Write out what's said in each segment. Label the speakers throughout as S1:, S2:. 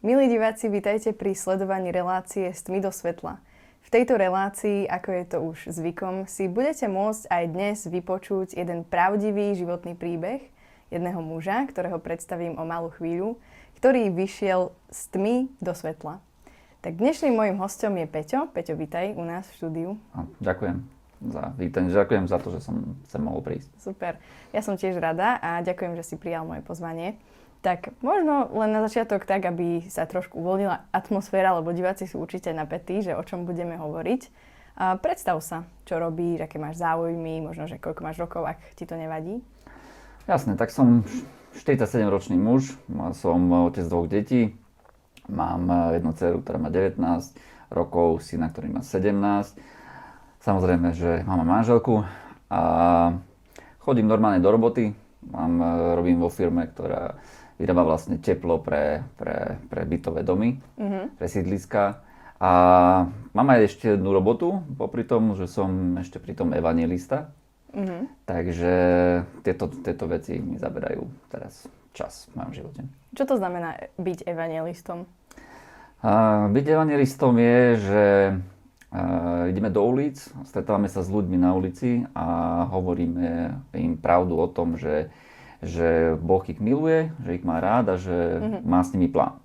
S1: Milí diváci, vítajte pri sledovaní relácie s tmy do svetla. V tejto relácii, ako je to už zvykom, si budete môcť aj dnes vypočuť jeden pravdivý životný príbeh jedného muža, ktorého predstavím o malú chvíľu, ktorý vyšiel z tmy do svetla. Tak dnešným mojim hostom je Peťo. Peťo, vítaj u nás v štúdiu.
S2: Ďakujem za vítanie. Ďakujem za to, že som sem mohol prísť.
S1: Super. Ja som tiež rada a ďakujem, že si prijal moje pozvanie. Tak možno len na začiatok tak, aby sa trošku uvoľnila atmosféra, lebo diváci sú určite napätí, že o čom budeme hovoriť. A predstav sa, čo robíš, aké máš záujmy, možno, že koľko máš rokov, ak ti to nevadí.
S2: Jasné, tak som 47-ročný muž, som otec dvoch detí, mám jednu dceru, ktorá má 19 rokov, syna, ktorý má 17. Samozrejme, že mám manželku a chodím normálne do roboty, mám, robím vo firme, ktorá vyrába vlastne teplo pre, pre, pre bytové domy, mm-hmm. pre sídliska. A mám aj ešte jednu robotu, popri tom, že som ešte pri tom evangelista. Mm-hmm. Takže tieto, tieto veci mi zaberajú teraz čas v mojom živote.
S1: Čo to znamená byť evangelistom?
S2: A, byť evangelistom je, že a, ideme do ulic, stretávame sa s ľuďmi na ulici a hovoríme im pravdu o tom, že že Boh ich miluje, že ich má rád a že mm-hmm. má s nimi plán.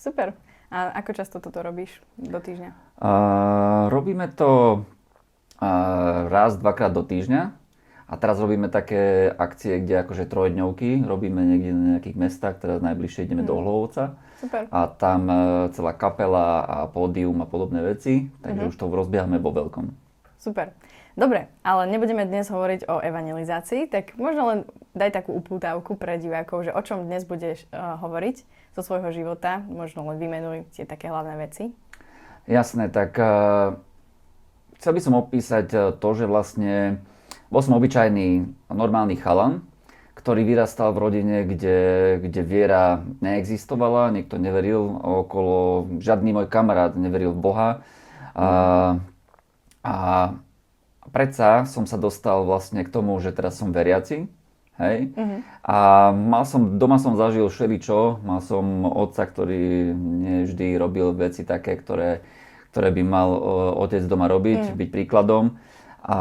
S1: Super. A ako často toto robíš do týždňa?
S2: Uh, robíme to uh, raz, dvakrát do týždňa. A teraz robíme také akcie, kde akože trojdňovky, robíme niekde na nejakých mestách, teraz najbližšie ideme mm. do Hlovca.
S1: Super.
S2: A tam uh, celá kapela a pódium a podobné veci, takže mm-hmm. už to rozbiehame vo veľkom.
S1: Super. Dobre, ale nebudeme dnes hovoriť o evangelizácii, tak možno len daj takú upútavku pre divákov, že o čom dnes budeš uh, hovoriť zo svojho života, možno len vymenuj tie také hlavné veci.
S2: Jasné, tak uh, chcel by som opísať uh, to, že vlastne bol som obyčajný normálny chalan, ktorý vyrastal v rodine, kde, kde viera neexistovala, niekto neveril okolo, žiadny môj kamarát neveril v Boha. A, a predsa som sa dostal vlastne k tomu, že teraz som veriaci, hej. Uh-huh. A mal som, doma som zažil všeličo, mal som otca, ktorý vždy robil veci také, ktoré, ktoré by mal otec doma robiť, uh-huh. byť príkladom. A...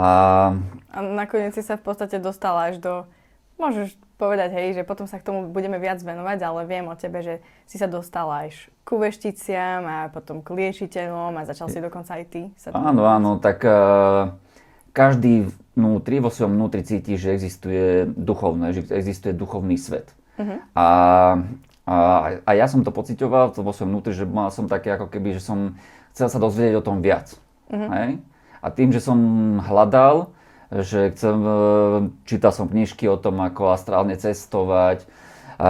S1: a nakoniec si sa v podstate dostal až do, môžeš povedať, hej, že potom sa k tomu budeme viac venovať, ale viem o tebe, že si sa dostal až ku vešticiam a potom k liečiteľom a začal si dokonca aj ty. Sa
S2: áno, áno, tak uh, každý vnútri, vo svojom vnútri cíti, že existuje duchovné, že existuje duchovný svet. Uh-huh. A, a, a ja som to pocitoval to vo svojom vnútri, že mal som také ako keby, že som chcel sa dozvedieť o tom viac. Uh-huh. Hej? A tým, že som hľadal, že chcem, e, čítal som knižky o tom, ako astrálne cestovať, a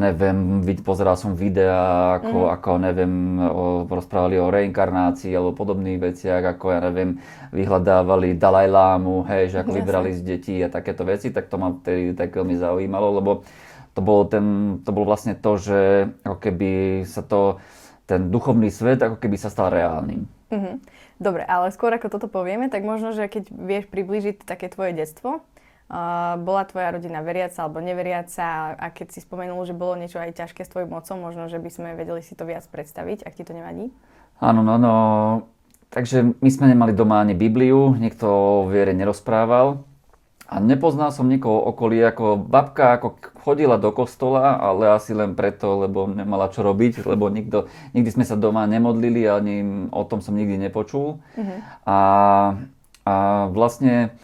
S2: neviem, pozeral som videa, ako, mm. ako neviem, o, rozprávali o reinkarnácii alebo podobných veciach, ako ja neviem, vyhľadávali Dalaj Lámu, hej, že ako Jasne. vybrali z detí a takéto veci, tak to ma vtedy tak veľmi zaujímalo, lebo to bolo, ten, to bolo vlastne to, že ako keby sa to, ten duchovný svet ako keby sa stal reálnym. Mm-hmm.
S1: Dobre, ale skôr ako toto povieme, tak možno, že keď vieš priblížiť také tvoje detstvo, bola tvoja rodina veriaca alebo neveriaca a keď si spomenul, že bolo niečo aj ťažké s tvojim mocom, možno, že by sme vedeli si to viac predstaviť, ak ti to nevadí?
S2: Áno, no, no. Takže my sme nemali doma ani Bibliu, nikto o viere nerozprával. A nepoznal som nikoho okolí, ako babka ako chodila do kostola, ale asi len preto, lebo nemala čo robiť, lebo nikto, nikdy sme sa doma nemodlili, ani o tom som nikdy nepočul. Uh-huh. A, a vlastne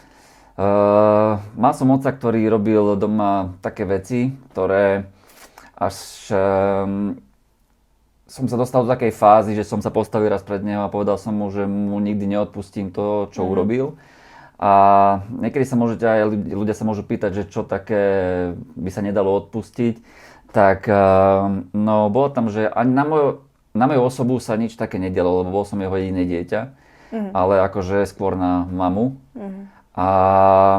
S2: Uh, mal som otca, ktorý robil doma také veci, ktoré až um, som sa dostal do takej fázy, že som sa postavil raz pred neho a povedal som mu, že mu nikdy neodpustím to, čo mm. urobil. A niekedy sa môžete aj, ľudia sa môžu pýtať, že čo také by sa nedalo odpustiť. Tak uh, no, bolo tam, že ani na moju, na moju osobu sa nič také nedialo, lebo bol som jeho jediné dieťa. Mm. Ale akože skôr na mamu. Mm a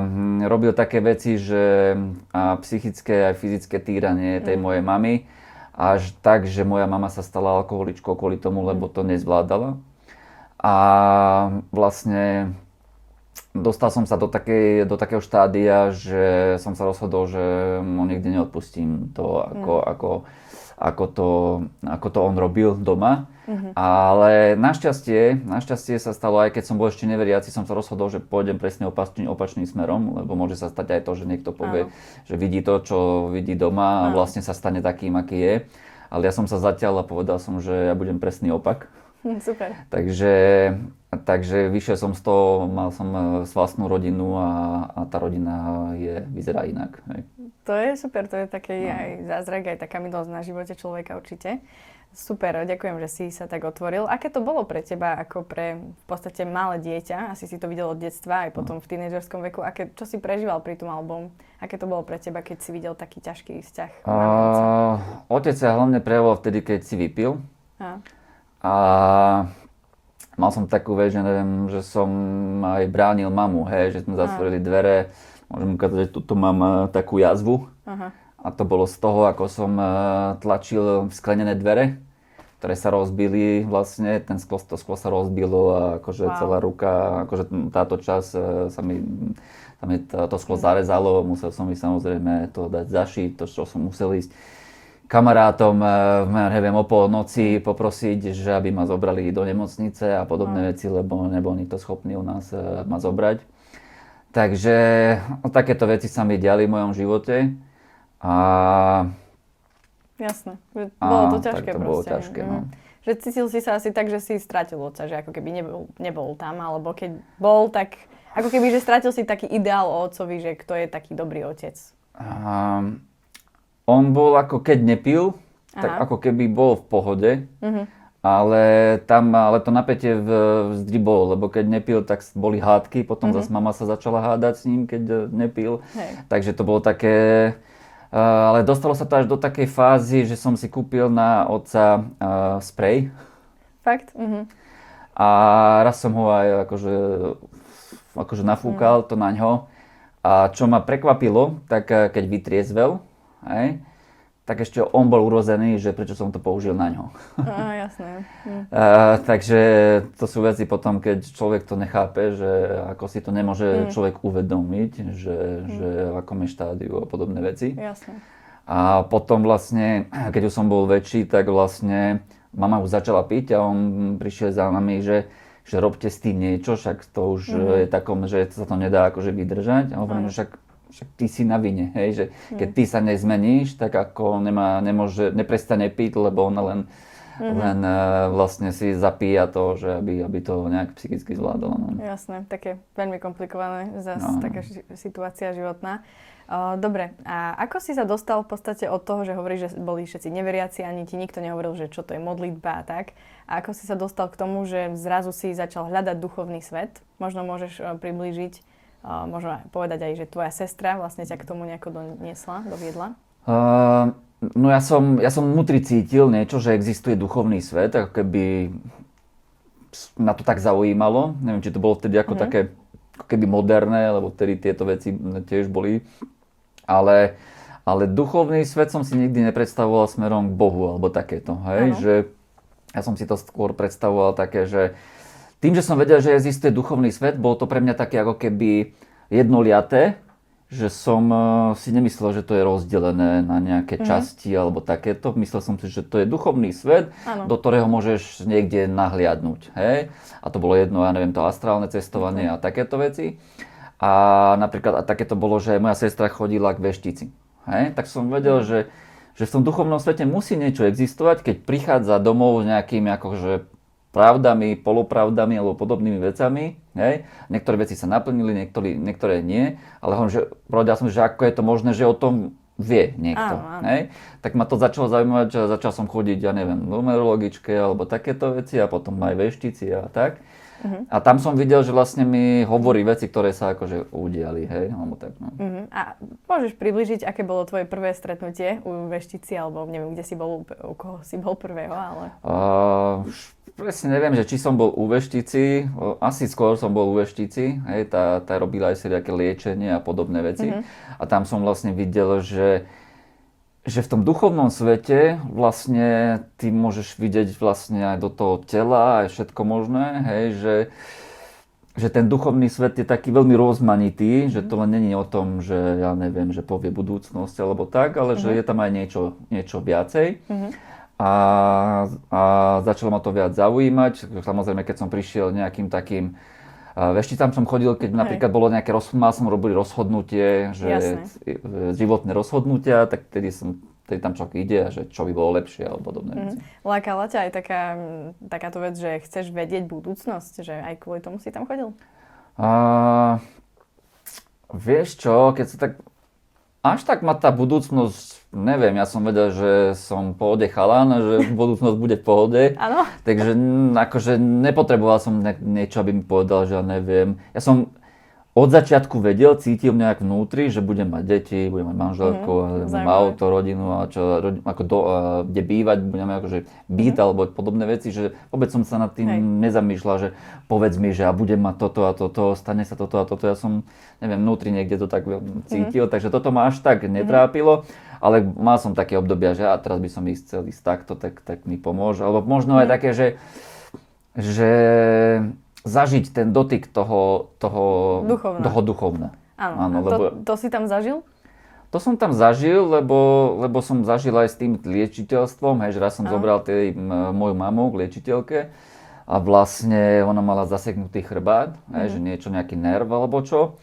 S2: hm, robil také veci, že a psychické aj fyzické týranie tej mm. mojej mamy, až tak, že moja mama sa stala alkoholičkou kvôli tomu, lebo to nezvládala. A vlastne dostal som sa do, takej, do takého štádia, že som sa rozhodol, že mu nikdy neodpustím to, ako, mm. ako, ako, to, ako to on robil doma. Mm-hmm. Ale našťastie, našťastie sa stalo, aj keď som bol ešte neveriaci, som sa rozhodol, že pôjdem presne opačný, opačným smerom, lebo môže sa stať aj to, že niekto povie, Áno. že vidí to, čo vidí doma a vlastne sa stane takým, aký je. Ale ja som sa zatiaľ a povedal som, že ja budem presný opak.
S1: Super.
S2: Takže, takže vyšiel som z toho, mal som e, vlastnú rodinu a, a tá rodina je, vyzerá inak. Hej.
S1: To je super, to je taký no. aj zázrak, aj taká milosť na živote človeka určite. Super, ďakujem, že si sa tak otvoril. Aké to bolo pre teba ako pre v podstate malé dieťa? Asi si to videl od detstva, aj potom v tínežerskom veku. Aké, čo si prežíval pri tom album? Aké to bolo pre teba, keď si videl taký ťažký vzťah?
S2: Uh, otec sa hlavne prejavoval vtedy, keď si vypil. A. a mal som takú vec, že neviem, že som aj bránil mamu, hej, že sme zatvorili dvere. Môžem ukázať, že tuto mám uh, takú jazvu. Aha. A to bolo z toho, ako som uh, tlačil sklenené dvere ktoré sa rozbili vlastne, ten sklo, to sklo sa rozbilo a akože wow. celá ruka, akože táto čas e, sa mi, sa mi to, to sklo zarezalo, musel som mi samozrejme to dať zašiť, to čo som musel ísť kamarátom, e, neviem, o polnoci poprosiť, že aby ma zobrali do nemocnice a podobné wow. veci, lebo nebol nikto schopný u nás e, ma zobrať. Takže no, takéto veci sa mi diali v mojom živote. A
S1: Jasné, bolo to ťažké
S2: tak to bolo ťažké, no.
S1: Mm. Že cítil si sa asi tak, že si stratil otca, že ako keby nebol, nebol tam, alebo keď bol, tak ako keby, že stratil si taký ideál o otcovi, že kto je taký dobrý otec. Um,
S2: on bol ako keď nepil, Aha. tak ako keby bol v pohode, uh-huh. ale tam, ale to napätie v, vždy bolo, lebo keď nepil, tak boli hádky, potom uh-huh. zase mama sa začala hádať s ním, keď nepil, Hej. takže to bolo také, ale dostalo sa to až do takej fázy, že som si kúpil na otca uh, sprej.
S1: Fakt? Uh-huh.
S2: A raz som ho aj akože, akože nafúkal uh-huh. to na ňo. A čo ma prekvapilo, tak eh, keď vytriezvel, hej, tak ešte on bol urozený, že prečo som to použil na ňo.
S1: Á, jasné. Hm.
S2: Uh, takže to sú veci potom, keď človek to nechápe, že ako si to nemôže hm. človek uvedomiť, že, hm. že v akom je štádiu a podobné veci.
S1: Jasné.
S2: A potom vlastne, keď už som bol väčší, tak vlastne mama už začala piť a on prišiel za nami, že že robte s tým niečo, však to už mm. je takom, že sa to nedá akože vydržať. A hovorím, že však však ty si na vine, hej, že mm. keď ty sa nezmeníš, tak ako nemá, nemôže, neprestane piť, lebo ona len, mm-hmm. len uh, vlastne si zapíja to, že aby, aby to nejak psychicky zvládol. No.
S1: Jasné, také veľmi komplikované zase no. taká situácia životná. Uh, dobre, a ako si sa dostal v podstate od toho, že hovoríš, že boli všetci neveriaci, ani ti nikto nehovoril, že čo to je modlitba a tak. A ako si sa dostal k tomu, že zrazu si začal hľadať duchovný svet? Možno môžeš uh, priblížiť Uh, možno povedať aj, že tvoja sestra vlastne ťa k tomu nejako doniesla, doviedla? Uh,
S2: no ja som, ja som vnútri cítil niečo, že existuje duchovný svet, ako keby na to tak zaujímalo. Neviem, či to bolo vtedy ako mm. také ako keby moderné, lebo vtedy tieto veci tiež boli. Ale, ale duchovný svet som si nikdy nepredstavoval smerom k Bohu alebo takéto. Hej? Že ja som si to skôr predstavoval také, že tým, že som vedel, že existuje duchovný svet, bol to pre mňa také ako keby jednoliaté, že som uh, si nemyslel, že to je rozdelené na nejaké mm-hmm. časti alebo takéto. Myslel som si, že to je duchovný svet, ano. do ktorého môžeš niekde nahliadnúť. Hej? A to bolo jedno, ja neviem, to astrálne cestovanie mm-hmm. a takéto veci. A napríklad a takéto bolo, že moja sestra chodila k veštici. Hej? Tak som vedel, mm-hmm. že, že v tom duchovnom svete musí niečo existovať, keď prichádza domov s nejakými akože pravdami, polopravdami alebo podobnými vecami. Hej. Niektoré veci sa naplnili, niektoré, niektoré nie, ale hovorím, že povedal som, že ako je to možné, že o tom vie niekto. Áno, áno. Hej. Tak ma to začalo zaujímať, že začal som chodiť, ja neviem, numerologičke alebo takéto veci a potom aj veštici a tak. Uh-huh. A tam som videl, že vlastne mi hovorí veci, ktoré sa akože udiali, hej, alebo tak. No.
S1: Uh-huh. A môžeš približiť, aké bolo tvoje prvé stretnutie u veštici, alebo neviem, kde si bol, u koho si bol prvého, ale... Uh,
S2: presne neviem, že či som bol u veštici, asi skôr som bol u veštici, hej, tá, tá robila aj nejaké liečenie a podobné veci. Uh-huh. A tam som vlastne videl, že že v tom duchovnom svete vlastne ty môžeš vidieť vlastne aj do toho tela, aj všetko možné, hej, že že ten duchovný svet je taký veľmi rozmanitý, že to len není o tom, že ja neviem, že povie budúcnosť alebo tak, ale že
S1: Mhm.
S2: je tam aj niečo, niečo viacej.
S1: Mhm.
S2: A, a začalo ma to viac zaujímať. Samozrejme, keď som prišiel nejakým takým a vešticám som chodil, keď napríklad bolo nejaké, roz, mal som robiť rozhodnutie, že
S1: Jasné.
S2: e, životné rozhodnutia, tak vtedy som vtedy tam človek ide a že čo by bolo lepšie alebo podobné veci.
S1: Lákala ťa aj taká, mm, takáto vec, že chceš vedieť budúcnosť, že aj kvôli tomu si tam chodil?
S2: A, vieš čo, keď sa tak... Až tak ma tá budúcnosť, neviem, ja som vedel, že som pohode chalan že budúcnosť bude v pohode.
S1: Áno?
S2: Takže akože nepotreboval som niečo, aby mi povedal, že ja neviem. Ja som od začiatku vedel, cítil nejak vnútri, že budem mať deti, budem mať manželku,
S1: Mhm,
S2: mm,
S1: zaujímavé.
S2: auto, rodinu a čo, rodi- ako do, a kde bývať, budem mať akože byt alebo podobné veci, že vôbec som sa nad tým
S1: Mhm. Hej.
S2: nezamýšľal, že povedz mi, že ja budem mať toto a toto, stane sa toto a toto. Ja som, neviem, vnútri niekde to tak
S1: Mhm.
S2: cítil, takže toto ma až tak netrápilo, ale mal som také obdobia, že a teraz by som ísť chcel ísť takto, tak, tak mi pomôže. Alebo možno
S1: Mhm.
S2: aj také, že že zažiť ten dotyk toho, toho,
S1: Duchovna.
S2: toho duchovna.
S1: Áno.
S2: Áno,
S1: A to,
S2: lebo-
S1: to si tam zažil?
S2: To som tam zažil, lebo, lebo som zažil aj s tým liečiteľstvom, hej, že raz som
S1: Áno.
S2: zobral tej, m, moju mamu k liečiteľke a vlastne ona mala zaseknutý chrbát, hej,
S1: Mhm.
S2: že niečo, nejaký nerv alebo čo.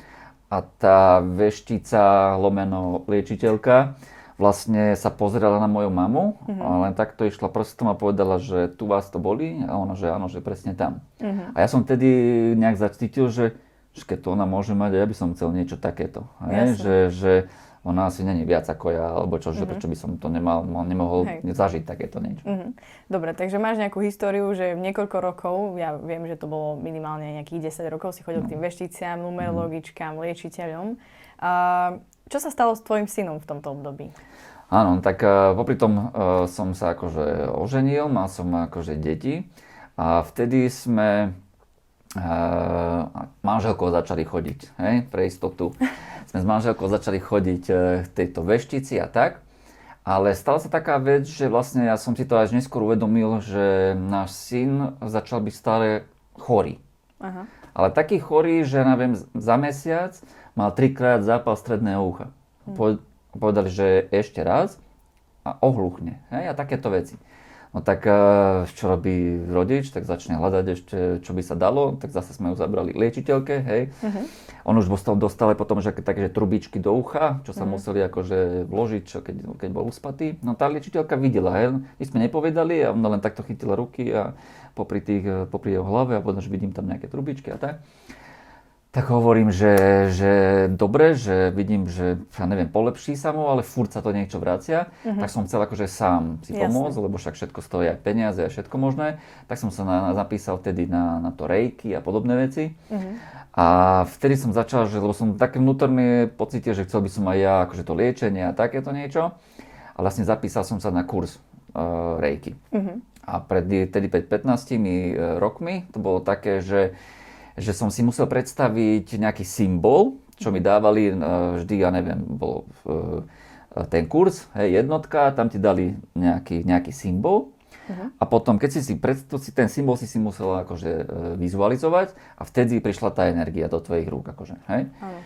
S2: A tá veštica, lomeno liečiteľka, vlastne sa pozerala na moju mamu
S1: Mhm.
S2: a len takto išla prstom a povedala, že tu vás to bolí a ona, že áno, že presne tam.
S1: Mhm.
S2: A ja som tedy nejak zacítil, že, že keď to ona môže mať, ja by som chcel niečo takéto. Hej? Že, že ona asi není viac ako ja, alebo čo, že prečo by som to nemal, mal- nemohol.
S1: Hej.
S2: zažiť takéto niečo.
S1: Mhm. Dobre, takže máš nejakú históriu, že niekoľko rokov, ja viem, že to bolo minimálne nejakých 10 rokov, si chodil k tým vešticiam, numerologičkám, liečiteľom. A čo sa stalo s tvojim synom v tomto období?
S2: Áno, tak uh, popri tom uh, som sa akože oženil, mal som akože deti a vtedy sme uh, manželkou začali chodiť, hej, pre istotu. Sme s manželkou začali chodiť uh, k tejto veštici a tak. Ale stala sa taká vec, že vlastne ja som si to až neskôr uvedomil, že náš syn začal byť stále chorý.
S1: Aha.
S2: Ale taký chorý, že neviem, za mesiac mal trikrát zápal stredného ucha. Po- Povedali, že ešte raz a ohluchne. Hej, a takéto veci. No tak eh, čo robí rodič, tak začne hľadať ešte, čo by sa dalo, tak zase sme ju zabrali liečiteľke, hej. On už dostal, dostal potom, že také že trubičky do ucha, čo sa museli akože vložiť, čo keď, keď bol uspatý. No tá liečiteľka videla, hej. My sme nepovedali a ona len takto chytila ruky a popri, tých, eh, popri jeho hlave a potom, že vidím tam nejaké trubičky a tak. Tak hovorím, že, že dobre, že vidím, že ja neviem, polepší sa mu, ale furt sa to niečo vracia. Tak som chcel akože sám si
S1: Jasné.
S2: pomôcť, lebo však všetko stojí aj peniaze a všetko možné. Tak som sa na, zapísal vtedy na, na to rejky a podobné veci. A vtedy som začal, že, lebo som také vnútorné pocite, že chcel by som aj ja akože to liečenie a takéto niečo. A vlastne zapísal som sa na kurz uh, rejky. A pred, tedy pred 15 rokmi to bolo také, že, že som si musel predstaviť nejaký symbol, čo mi dávali eh, vždy, ja neviem, bol eh, ten kurz, hej, jednotka, tam ti dali nejaký, nejaký symbol. A potom, keď si si, predstav, ten symbol si si musel akože eh, vizualizovať a vtedy prišla tá energia do tvojich rúk. Akože, hej?
S1: Áno.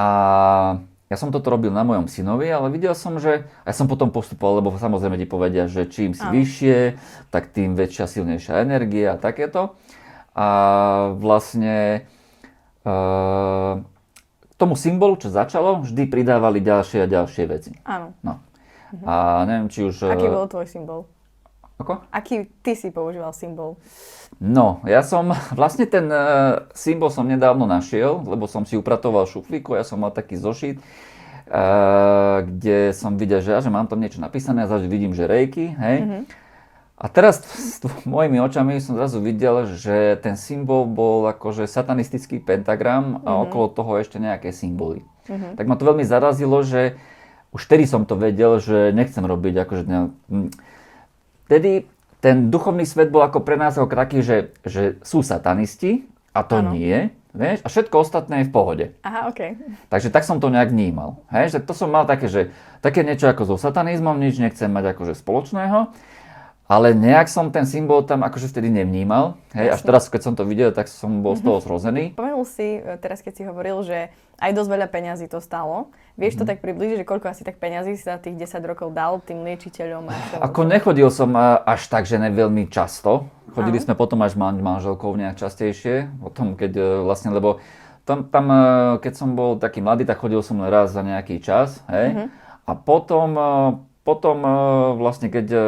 S2: A ja som toto robil na mojom synovi, ale videl som, že ja som potom postupoval, lebo samozrejme ti povedia, že čím si
S1: Áno.
S2: vyššie, tak tým väčšia, silnejšia energia a takéto. A vlastne e, k tomu symbolu, čo začalo, vždy pridávali ďalšie a ďalšie veci.
S1: Áno.
S2: No. A neviem, či už...
S1: Aký
S2: e,
S1: bol tvoj symbol?
S2: Ako?
S1: Aký ty si používal symbol?
S2: No, ja som, vlastne ten uh, symbol som nedávno našiel, lebo som si upratoval šuflíku, ja som mal taký zošit, uh, kde som videl, že, že mám tam niečo napísané a zrazu vidím, že rejky, hej. A teraz s mojimi očami som zrazu videl, že ten symbol bol akože satanistický pentagram a okolo toho ešte nejaké symboly. Tak ma to veľmi zarazilo, že už vtedy som to vedel, že nechcem robiť akože... ne- mm, Vtedy ten duchovný svet bol ako pre nás ako taký, že, že sú satanisti a to
S1: Áno.
S2: nie, vieš, a všetko ostatné je v pohode.
S1: Aha, OK.
S2: Takže tak som to nejak vnímal. Hej, že to som mal také, že také niečo ako so satanizmom, nič nechcem mať akože spoločného. Ale nejak som ten symbol tam akože vtedy nevnímal. Hej, až teraz, keď som to videl, tak som bol z toho zrozený.
S1: Spomenul si, e, teraz keď si hovoril, že aj dosť veľa peňazí to stalo. Vieš
S2: Mhm.
S1: to tak približiť, že koľko asi tak peňazí si za tých 10 rokov dal tým liečiteľom?
S2: Ako nechodil som a, až tak, že ne veľmi často. Chodili
S1: Áno.
S2: sme potom až man- manželkou nejak častejšie. O tom, keď e, vlastne, lebo tam, tam, e, keď som bol taký mladý, tak chodil som len raz za nejaký čas. Hej?
S1: Mhm.
S2: A potom, e, potom e, vlastne, keď, e,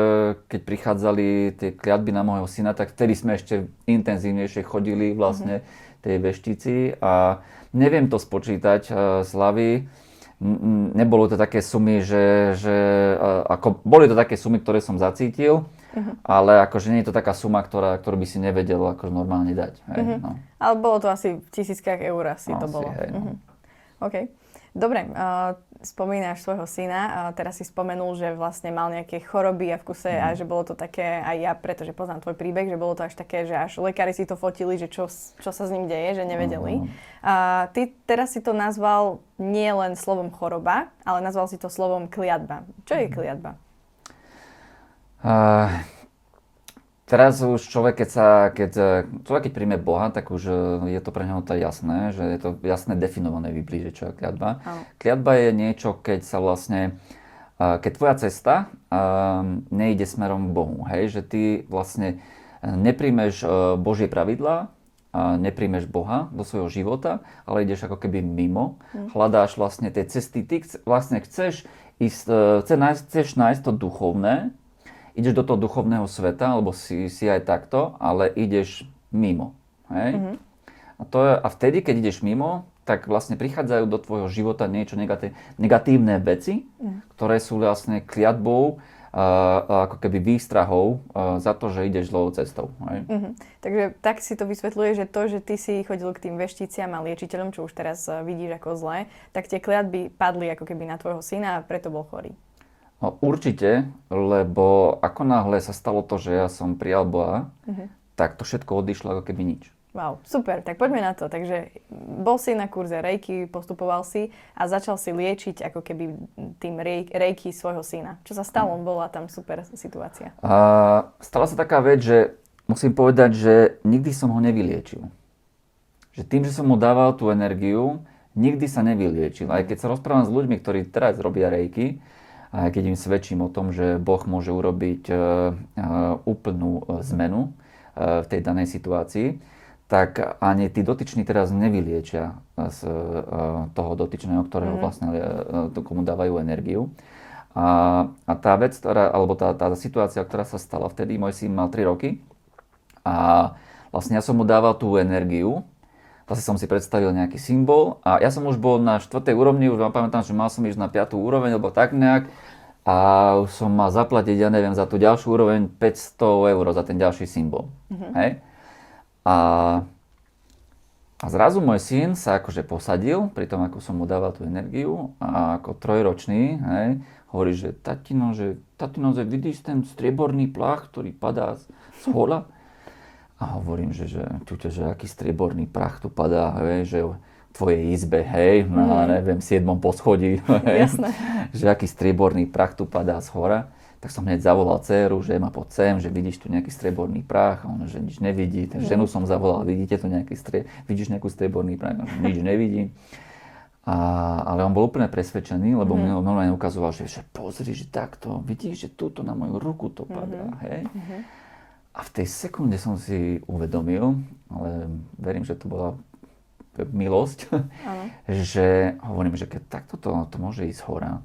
S2: keď prichádzali tie kliatby na môjho syna, tak vtedy sme ešte intenzívnejšie chodili vlastne tej veštici a neviem to spočítať e, z hlavy. Nebolo to také sumy, že, že ako, boli to také sumy, ktoré som zacítil, ale akože nie je to taká suma, ktorá, ktorú by si nevedel akože normálne dať. Hej, no.
S1: Ale bolo to asi v tisíckach eur asi to
S2: Asi,
S1: bolo.
S2: hej, no.
S1: Mhm. OK. Dobre, uh, spomínaš svojho syna, uh, teraz si spomenul, že vlastne mal nejaké choroby a v kuse
S2: Mhm.
S1: a že bolo to také, aj ja, pretože poznám tvoj príbeh, že bolo to až také, že až lekári si to fotili, že čo, čo sa s ním deje, že nevedeli.
S2: Mhm.
S1: A ty teraz si to nazval nie len slovom choroba, ale nazval si to slovom kliatba. Čo
S2: Mhm.
S1: je kliatba?
S2: Uh, teraz už človek, keď, sa, keď, e, človek, keď príjme Boha, tak už e, je to pre neho to jasné, že je to jasné definované v Biblii, že čo je kliatba.
S1: Áno.
S2: Kliatba je niečo, keď sa vlastne, uh, keď tvoja cesta nejde smerom k Bohu, hej, že ty vlastne e, nepríjmeš Božie pravidlá, nepríjmeš Boha do svojho života, ale ideš ako keby mimo, hľadáš vlastne tie cesty, ty vlastne chceš ísť, e, chce nájsť, chceš nájsť to duchovné, ideš do toho duchovného sveta, alebo si, si aj takto, ale ideš mimo. Hej? A, to je, a vtedy, keď ideš mimo, tak vlastne prichádzajú do tvojho života niečo negatí- negatívne veci, ktoré sú vlastne kliatbou, a ako keby výstrahou a, za to, že ideš zlou cestou. Hej?
S1: Mhm. Takže tak si to vysvetľuje, že to, že ty si chodil k tým vešticiam a liečiteľom, čo už teraz eh, vidíš ako zlé, tak tie kliatby padli ako keby na tvojho syna a preto bol chorý.
S2: No, určite, lebo ako náhle sa stalo to, že ja som prijal Boha, tak to všetko odišlo ako keby nič.
S1: Wow, super, tak poďme na to. Takže bol si na kurze rejky, postupoval si a začal si liečiť ako keby tým rejky svojho syna. Čo sa stalo? Bola tam super situácia.
S2: A stala sa taká vec, že musím povedať, že nikdy som ho nevyliečil. Že tým, že som mu dával tú energiu, nikdy sa nevyliečil. Aj keď sa rozprávam s ľuďmi, ktorí teraz robia aj keď im svedčím o tom, že Boh môže urobiť e, e, úplnú e, zmenu v tej danej situácii, tak ani tí dotyční teraz nevyliečia z toho dotyčného, ktorého vlastne e, komu dávajú energiu. A, a tá vec, ktorá, alebo tá, tá situácia, ktorá sa stala vtedy, môj syn mal 3 roky a vlastne ja som mu dával tú energiu, zase som si predstavil nejaký symbol a ja som už bol na 4. úrovni, už vám pamätám, že mal som ísť na 5. úroveň, alebo tak nejak a už som mal zaplatiť, ja neviem, za tú ďalšiu úroveň 500 eur za ten ďalší symbol. Hej? A, a zrazu môj syn sa akože posadil, pri tom, ako som mu dával tú energiu a ako trojročný, hej, hovorí, že tatino, že, tatino, že vidíš ten strieborný plach, ktorý padá z hola? A hovorím, že, že, čuťa, že aký strieborný prach tu padá, hej, že v tvojej izbe, hej, na, neviem, 7. poschodí, hej,
S1: Jasné.
S2: že aký strieborný prach tu padá z hora. Tak som hneď zavolal dceru, že ma poď sem, že vidíš tu nejaký strieborný prach, a ona, že nič nevidí. Tak ženu som zavolal, vidíte tu nejaký strie, vidíš nejaký strieborný prach, a že nič nevidí. A, ale on bol úplne presvedčený, lebo mm. mi normálne ukazoval, že, že pozri, že takto, vidíš, že túto na moju ruku to padá, hej. A v tej sekunde som si uvedomil, ale verím, že to bola milosť,
S1: Áno.
S2: že hovorím, že keď takto to, to môže ísť hora,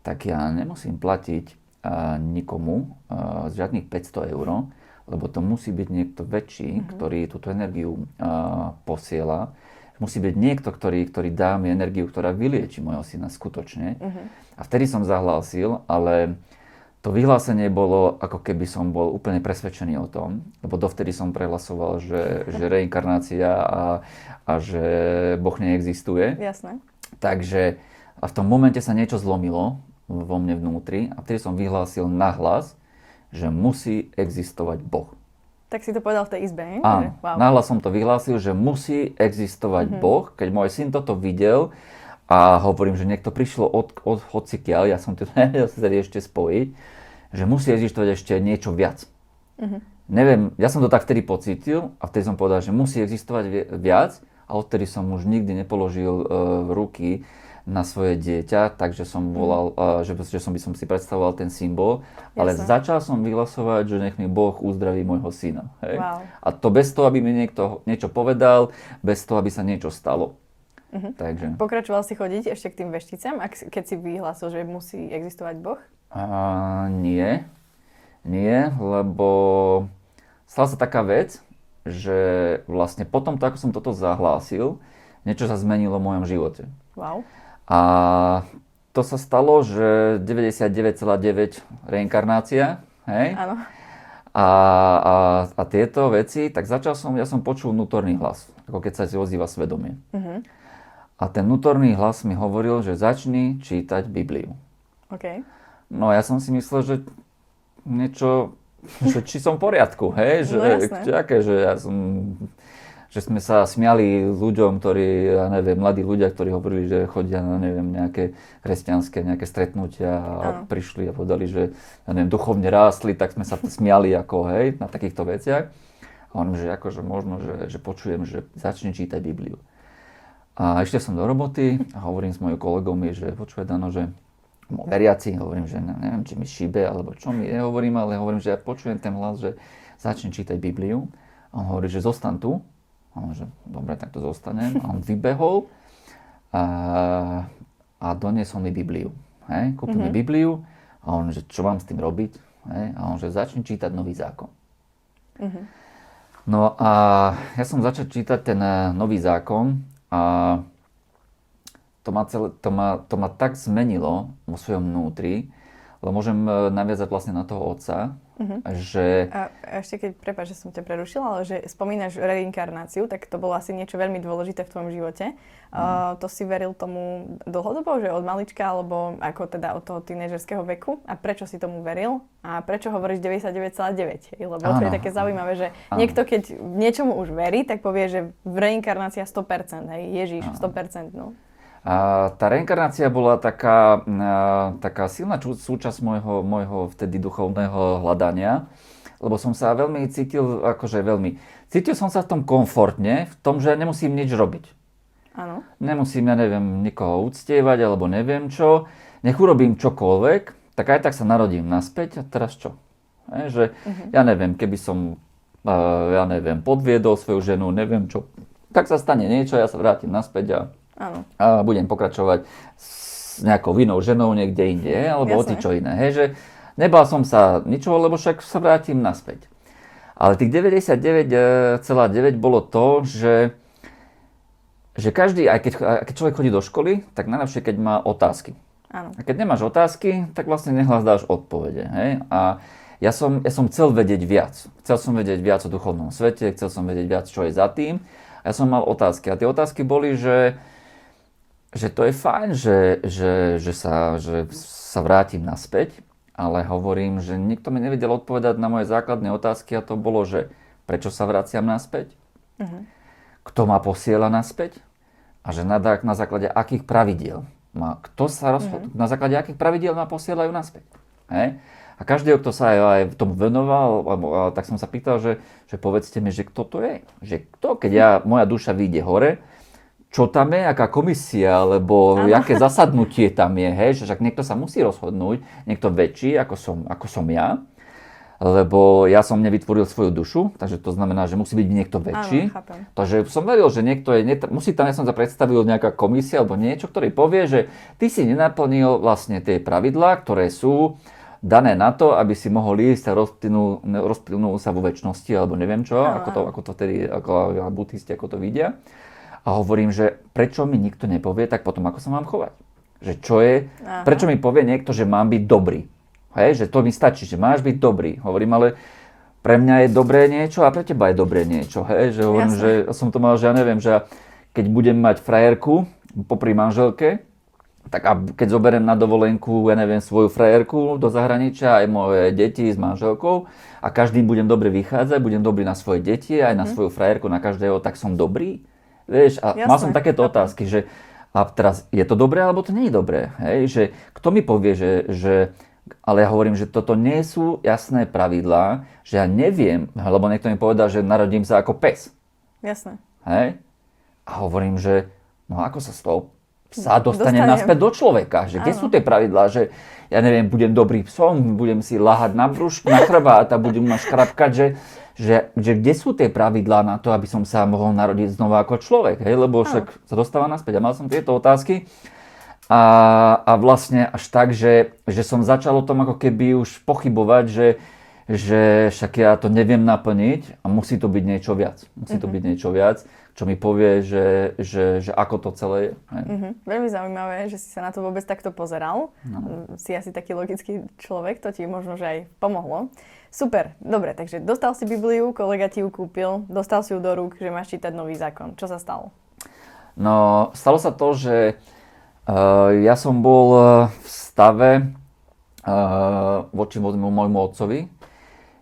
S2: tak ja nemusím platiť a, nikomu a, žiadnych 500 eur, lebo to musí byť niekto väčší, ktorý túto energiu a, posiela. Musí byť niekto, ktorý, ktorý dá mi energiu, ktorá vylieči môjho syna skutočne. A vtedy som zahlásil, ale to vyhlásenie bolo, ako keby som bol úplne presvedčený o tom, lebo dovtedy som prehlasoval, že, že reinkarnácia a, a že Boh neexistuje.
S1: Jasné.
S2: Takže a v tom momente sa niečo zlomilo vo mne vnútri a vtedy som vyhlásil nahlas, že musí existovať Boh.
S1: Tak si to povedal v tej izbe, nie?
S2: Áno,
S1: Wow.
S2: nahlas som to vyhlásil, že musí existovať Boh. Keď môj syn toto videl a hovorím, že niekto prišlo od, od hocikiaľ, ja som to nevedel sa ešte spojiť, že musí existovať ešte niečo viac. Uh-huh. Neviem, ja som to tak vtedy pocítil a vtedy som povedal, že musí existovať viac a odtedy som už nikdy nepoložil uh, ruky na svoje dieťa, takže som mhm. volal, uh, že, že som by som si predstavoval ten symbol, ale Jasne. začal som vyhlasovať, že nech mi Boh uzdraví môjho syna. Hej? Wow. A to bez toho, aby mi niekto niečo povedal, bez toho, aby sa niečo stalo.
S1: Uh-huh. Takže. Pokračoval si chodiť ešte k tým vešticám, keď si vyhlásil, že musí existovať Boh?
S2: Uh, nie. Nie, lebo stala sa taká vec, že vlastne potom, ako som toto zahlásil, niečo sa zmenilo v mojom živote.
S1: Wow.
S2: A to sa stalo, že 99,9 reinkarnácia, hej?
S1: Áno.
S2: A, a, a tieto veci, tak začal som, ja som počul vnútorný hlas, ako keď sa si ozýva svedomie. Uh-huh. A ten vnútorný hlas mi hovoril, že začni čítať Bibliu.
S1: Okay.
S2: No ja som si myslel, že niečo, že či som v poriadku, hej? Že, no, aké, že ja som že sme sa smiali ľuďom, ktorí, ja neviem, mladí ľudia, ktorí hovorili, že chodia na, neviem, nejaké kresťanské, nejaké stretnutia a ano. prišli a povedali, že, ja neviem, duchovne rástli, tak sme sa smiali ako, hej, na takýchto veciach. A on, že akože možno, že, že počujem, že začne čítať Bibliu. A ešte som do roboty a hovorím s mojou kolegom, že počuje Dano, že veriaci, hovorím, že neviem, či mi šíbe, alebo čo mi nehovorím, ale hovorím, že ja počujem ten hlas, že začne čítať Bibliu. A on hovorí, že zostan tu. A on, že dobre, tak to zostanem. A on vybehol a, a doniesol mi Bibliu. Hej? Kúpil mm-hmm. mi mhm. Bibliu a on, že čo mám s tým robiť? Hej? A on, že začne čítať nový zákon. Mm-hmm. No a ja som začal čítať ten eh, nový zákon a to ma, celé, to ma, to ma tak zmenilo vo svojom vnútri, lebo môžem e, naviazať vlastne na toho otca, uh-huh. že...
S1: A ešte keď, prepáč, že som ťa prerušila, ale že spomínaš reinkarnáciu, tak to bolo asi niečo veľmi dôležité v tvojom živote. Uh-huh. Uh, to si veril tomu dlhodobo, že od malička, alebo ako teda od toho tínežerského veku? A prečo si tomu veril? A prečo hovoríš 99,9? Lebo to je také zaujímavé, že ano. niekto keď niečomu už verí, tak povie, že reinkarnácia 100%, hej, Ježiš, ano. 100%. No.
S2: A tá reinkarnácia bola taká, taká silná súčasť môjho, môjho vtedy duchovného hľadania, lebo som sa veľmi cítil, akože veľmi, cítil som sa v tom komfortne, v tom, že nemusím nič robiť.
S1: Áno.
S2: Nemusím, ja neviem, nikoho uctievať, alebo neviem čo. Nech urobím čokoľvek, tak aj tak sa narodím naspäť a teraz čo? E, že, uh-huh. ja neviem, keby som, ja neviem, podviedol svoju ženu, neviem čo, tak sa stane niečo, ja sa vrátim naspäť a
S1: Áno.
S2: A budem pokračovať s nejakou vinou ženou niekde inde, alebo o čo iné. Hej, že nebal som sa ničoho, lebo však sa vrátim naspäť. Ale tých 99,9 bolo to, že, že každý, aj keď, aj keď človek chodí do školy, tak najlepšie, keď má otázky.
S1: Áno.
S2: A keď nemáš otázky, tak vlastne nehľadáš odpovede. Hej? A ja som, ja som chcel vedieť viac. Chcel som vedieť viac o duchovnom svete, chcel som vedieť viac, čo je za tým. A ja som mal otázky. A tie otázky boli, že, že to je fajn, že, že, že, sa, že sa vrátim naspäť, ale hovorím, že nikto mi nevedel odpovedať na moje základné otázky a to bolo, že prečo sa vraciam naspäť, uh-huh. kto ma posiela naspäť a že na, na základe akých pravidiel ma, kto sa rozhod- uh-huh. na základe akých pravidiel ma posielajú naspäť. Hej? A každý, kto sa aj, aj tomu venoval, tak som sa pýtal, že, že povedzte mi, že kto to je. Že kto, keď ja, moja duša vyjde hore, čo tam je, aká komisia, alebo ano. aké zasadnutie tam je, hej, že však niekto sa musí rozhodnúť, niekto väčší, ako som, ako som ja, lebo ja som nevytvoril svoju dušu, takže to znamená, že musí byť niekto väčší.
S1: Ano,
S2: takže som veril, že niekto je, musí tam, ja som sa predstavil nejaká komisia alebo niečo, ktorý povie, že ty si nenaplnil vlastne tie pravidlá, ktoré sú dané na to, aby si mohol ísť a rozplynul, sa vo väčšnosti, alebo neviem čo, ano. ako to, ako to vtedy, ako buddhisti, ako to vidia. A hovorím, že prečo mi nikto nepovie, tak potom ako sa mám chovať. Že čo je, Aha. prečo mi povie niekto, že mám byť dobrý. Hej, že to mi stačí, že máš byť dobrý. Hovorím, ale pre mňa je dobré niečo a pre teba je dobré niečo. Hej, že hovorím, Jasne. že som to mal, že ja neviem, že keď budem mať frajerku popri manželke, tak a keď zoberiem na dovolenku, ja neviem, svoju frajerku do zahraničia, aj moje deti s manželkou a každým budem dobre vychádzať, budem dobrý na svoje deti, aj na mm. svoju frajerku, na každého, tak som dobrý. Vieš, a Jasné, mal som takéto chápem. otázky, že a teraz je to dobré, alebo to nie je dobré. Hej? Že kto mi povie, že, že ale ja hovorím, že toto nie sú jasné pravidlá, že ja neviem, lebo niekto mi povedal, že narodím sa ako pes.
S1: Jasné.
S2: Hej? A hovorím, že no ako sa z toho psa dostane naspäť do človeka? Že kde sú tie pravidlá, že ja neviem, budem dobrý psom, budem si lahať na brúšku, na chrbát a budem ma škrapkať, že, že, že kde sú tie pravidlá na to, aby som sa mohol narodiť znova ako človek, hej? lebo však sa dostáva naspäť. A mal som tieto otázky a, a vlastne až tak, že, že som začal o tom ako keby už pochybovať, že, že však ja to neviem naplniť a musí to byť niečo viac. Musí to mm-hmm. byť niečo viac, čo mi povie, že, že, že ako to celé je.
S1: Mm-hmm. Veľmi zaujímavé, že si sa na to vôbec takto pozeral. No. Si asi taký logický človek, to ti možno, že aj pomohlo. Super, dobre, takže dostal si Bibliu, kolega ti ju kúpil, dostal si ju do rúk, že máš čítať nový zákon. Čo sa stalo?
S2: No, stalo sa to, že Eh, ja som bol eh, v stave eh, voči môjmu otcovi,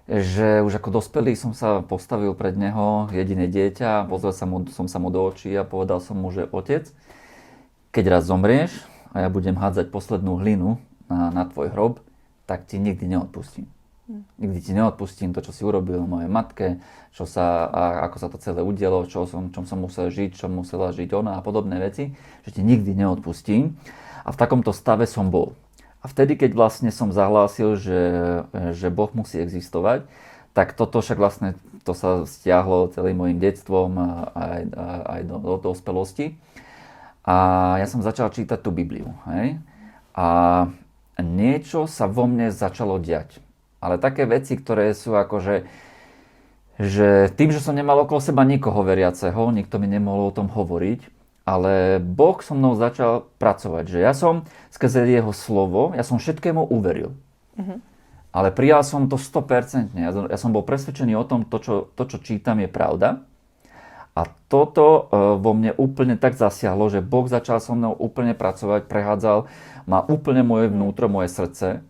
S2: že už ako dospelý som sa postavil pred neho, jediné dieťa, pozrel som, mu, som sa mu do očí a povedal som mu, že otec, keď raz zomrieš a ja budem hádzať poslednú hlinu na, na tvoj hrob, tak ti nikdy neodpustím. Nikdy ti neodpustím to, čo si urobil mojej matke, čo sa, a ako sa to celé udielo, čo som, čom som musel žiť, čo musela žiť ona a podobné veci, že ti nikdy neodpustím. A v takomto stave som bol. A vtedy, keď vlastne som zahlásil, že, že Boh musí existovať, tak toto však vlastne to sa stiahlo celým môjim detstvom aj, aj do, do dospelosti. A ja som začal čítať tú Bibliu. Hej? A niečo sa vo mne začalo diať ale také veci, ktoré sú akože, že tým, že som nemal okolo seba nikoho veriaceho, nikto mi nemohol o tom hovoriť, ale Boh so mnou začal pracovať, že ja som skrze jeho slovo, ja som všetkému uveril. Mm-hmm. Ale prijal som to 100%. Ja, ja som bol presvedčený o tom, to čo, to, čo čítam, je pravda. A toto uh, vo mne úplne tak zasiahlo, že Boh začal so mnou úplne pracovať, prehádzal ma úplne moje vnútro, moje srdce.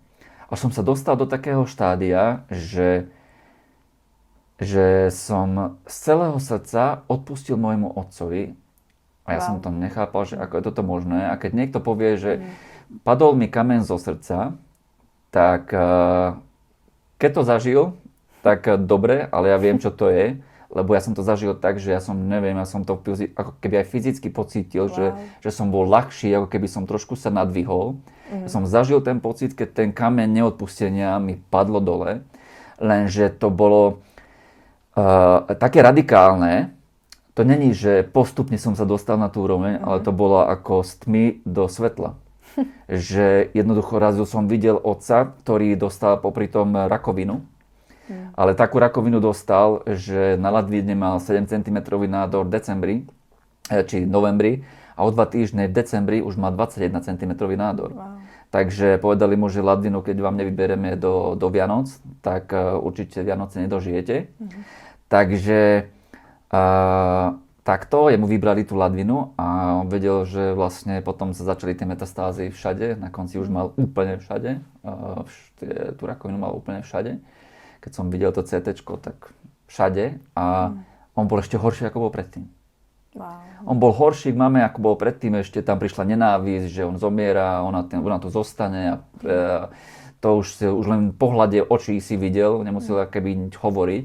S2: A som sa dostal do takého štádia, že, že som z celého srdca odpustil môjmu otcovi a ja wow. som to nechápal, že ako je toto možné. A keď niekto povie, že mm. padol mi kamen zo srdca, tak eh, keď to zažil, tak eh, dobre, ale ja viem, čo to je lebo ja som to zažil tak, že ja som, neviem, ja som to ako keby aj fyzicky pocítil, wow. že, že som bol ľahší, ako keby som trošku sa nadvihol. Mm. Ja som zažil ten pocit, keď ten kameň neodpustenia mi padlo dole, lenže to bolo uh, také radikálne, to není, že postupne som sa dostal na tú úroveň, mm. ale to bolo ako z tmy do svetla. že jednoducho raz som videl otca, ktorý dostal popri tom rakovinu Hmm. Ale takú rakovinu dostal, že na ladvine mal 7 cm nádor v decembri, eh, či novembri, a o dva týždne v decembri už má 21 cm nádor. Wow. Takže povedali mu, že ladvinu, keď vám nevyberieme do, do Vianoc, tak uh, určite Vianoce nedožijete. Mm-hmm. Takže uh, takto, jemu vybrali tú ladvinu a on vedel, že vlastne potom sa začali tie metastázy všade, na konci už mal úplne všade, vš- tú rakovinu mal úplne všade keď som videl to CT, tak všade a mm. on bol ešte horší, ako bol predtým. Wow. On bol horší k mame, ako bol predtým, ešte tam prišla nenávisť, že on zomiera, ona, ten, ona tu zostane a e, to už, už len pohľade očí si videl, nemusel mm. keby hovoriť.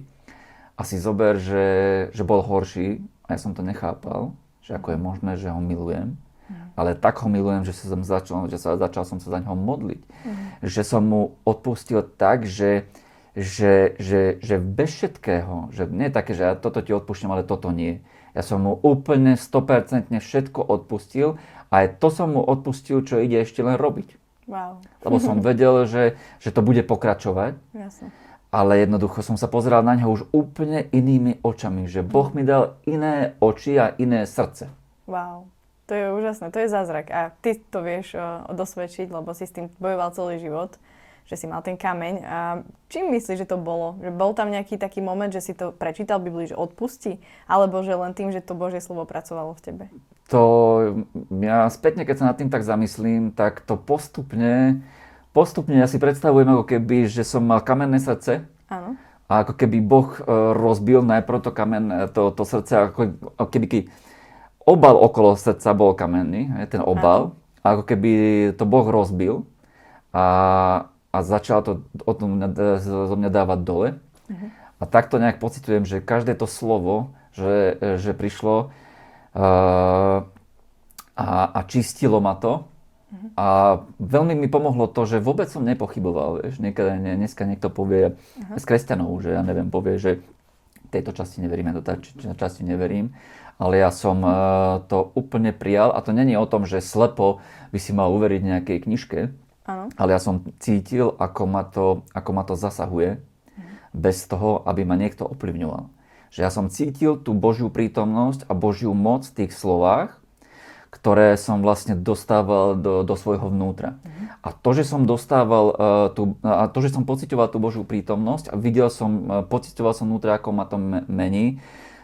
S2: A si zober, že, že bol horší a ja som to nechápal, že ako je možné, že ho milujem. Mm. Ale tak ho milujem, že, som začal, že sa, začal som sa za neho modliť. Mm. Že som mu odpustil tak, že, že, že, že bez všetkého, že nie je také, že ja toto ti odpúšťam, ale toto nie. Ja som mu úplne 100% všetko odpustil a aj to som mu odpustil, čo ide ešte len robiť.
S1: Wow.
S2: Lebo som vedel, že, že to bude pokračovať.
S1: Jasne.
S2: Ale jednoducho som sa pozeral na neho už úplne inými očami, že Boh mi dal iné oči a iné srdce.
S1: Wow. To je úžasné, to je zázrak. A ty to vieš uh, dosvedčiť, lebo si s tým bojoval celý život že si mal ten kameň. A čím myslíš, že to bolo? Že bol tam nejaký taký moment, že si to prečítal Biblii, že odpustí? Alebo že len tým, že to Božie slovo pracovalo v tebe?
S2: To ja spätne, keď sa nad tým tak zamyslím, tak to postupne, postupne ja si predstavujem ako keby, že som mal kamenné srdce.
S1: Áno.
S2: A ako keby Boh e, rozbil najprv to, kamen, e, to, to srdce, ako, ako keby obal okolo srdca bol kamenný, ten obal. Áno. A ako keby to Boh rozbil. A a začala to od mňa, zo mňa dávať dole. Uh-huh. A takto nejak pocitujem, že každé to slovo, že, že prišlo uh, a, a čistilo ma to. Uh-huh. A veľmi mi pomohlo to, že vôbec som nepochyboval. Vieš. Niekedy, dneska niekto povie, uh-huh. z kresťanov, že ja neviem, povie, že tejto časti neverím, ja do tejto časti neverím. Ale ja som to úplne prijal a to není o tom, že slepo by si mal uveriť nejakej knižke,
S1: Áno.
S2: ale ja som cítil, ako ma to, ako ma to zasahuje bez toho, aby ma niekto ovplyvňoval. Že ja som cítil tú Božiu prítomnosť a Božiu moc v tých slovách, ktoré som vlastne dostával do, do svojho vnútra. Mm-hmm. A to, že som dostával uh, tú, a to, že som pocitoval tú Božiu prítomnosť a videl som, uh, pocitoval som vnútra, ako ma to mení,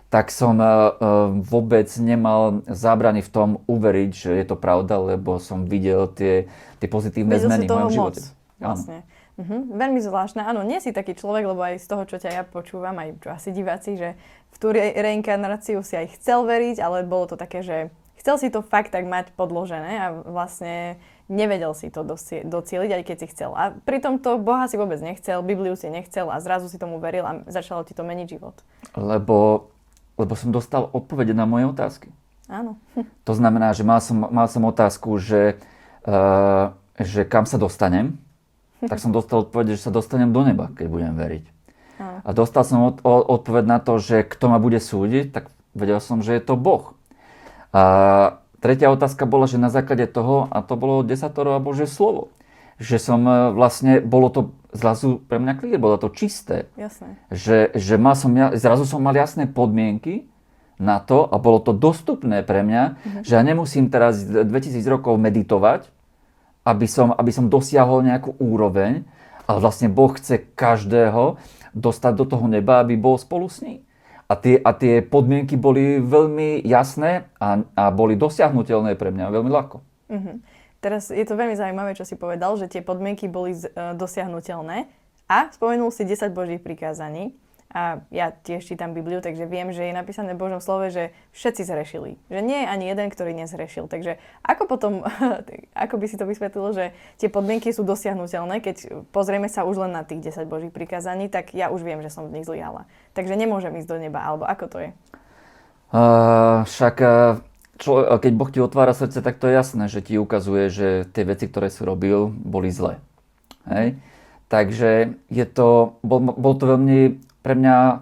S2: tak som uh, vôbec nemal zábrany v tom uveriť, že je to pravda, lebo som videl tie, tie pozitívne videl zmeny v mojom živote.
S1: Vlastne. Uh-huh. Veľmi zvláštne. Áno, nie si taký človek, lebo aj z toho, čo ťa ja počúvam, aj čo asi diváci, že v tú re- reinkarnáciu si aj chcel veriť, ale bolo to také, že chcel si to fakt tak mať podložené a vlastne nevedel si to docie- docieliť, aj keď si chcel. A pritom to Boha si vôbec nechcel, Bibliu si nechcel a zrazu si tomu veril a začalo ti to meniť život.
S2: Lebo, lebo som dostal odpovede na moje otázky.
S1: Áno.
S2: To znamená, že mal som, mal som otázku, že, uh, že kam sa dostanem, tak som dostal odpoveď, že sa dostanem do neba, keď budem veriť. A dostal som od, od, odpoveď na to, že kto ma bude súdiť, tak vedel som, že je to Boh. A tretia otázka bola, že na základe toho, a to bolo desatoro a Bože slovo, že som e, vlastne, bolo to zrazu pre mňa clear, bolo to čisté.
S1: Jasné.
S2: Že, že mal som, zrazu som mal jasné podmienky na to a bolo to dostupné pre mňa, mhm. že ja nemusím teraz 2000 rokov meditovať, aby som, aby som dosiahol nejakú úroveň, ale vlastne Boh chce každého dostať do toho neba, aby bol spolu s ním. A tie, a tie podmienky boli veľmi jasné a, a boli dosiahnutelné pre mňa veľmi ľahko.
S1: Mm-hmm. Teraz je to veľmi zaujímavé, čo si povedal, že tie podmienky boli uh, dosiahnutelné a spomenul si 10 božích prikázaní a ja tiež čítam Bibliu, takže viem, že je napísané v Božom slove, že všetci zrešili. Že nie je ani jeden, ktorý nezrešil. Takže ako potom, ako by si to vysvetlilo, že tie podmienky sú dosiahnutelné, keď pozrieme sa už len na tých 10 Božích prikázaní, tak ja už viem, že som v nich zlyhala. Takže nemôžem ísť do neba, alebo ako to je?
S2: Uh, však uh, čo, keď Boh ti otvára srdce, tak to je jasné, že ti ukazuje, že tie veci, ktoré si robil, boli zlé. Hej? Takže je to, bol, bol to veľmi pre mňa e,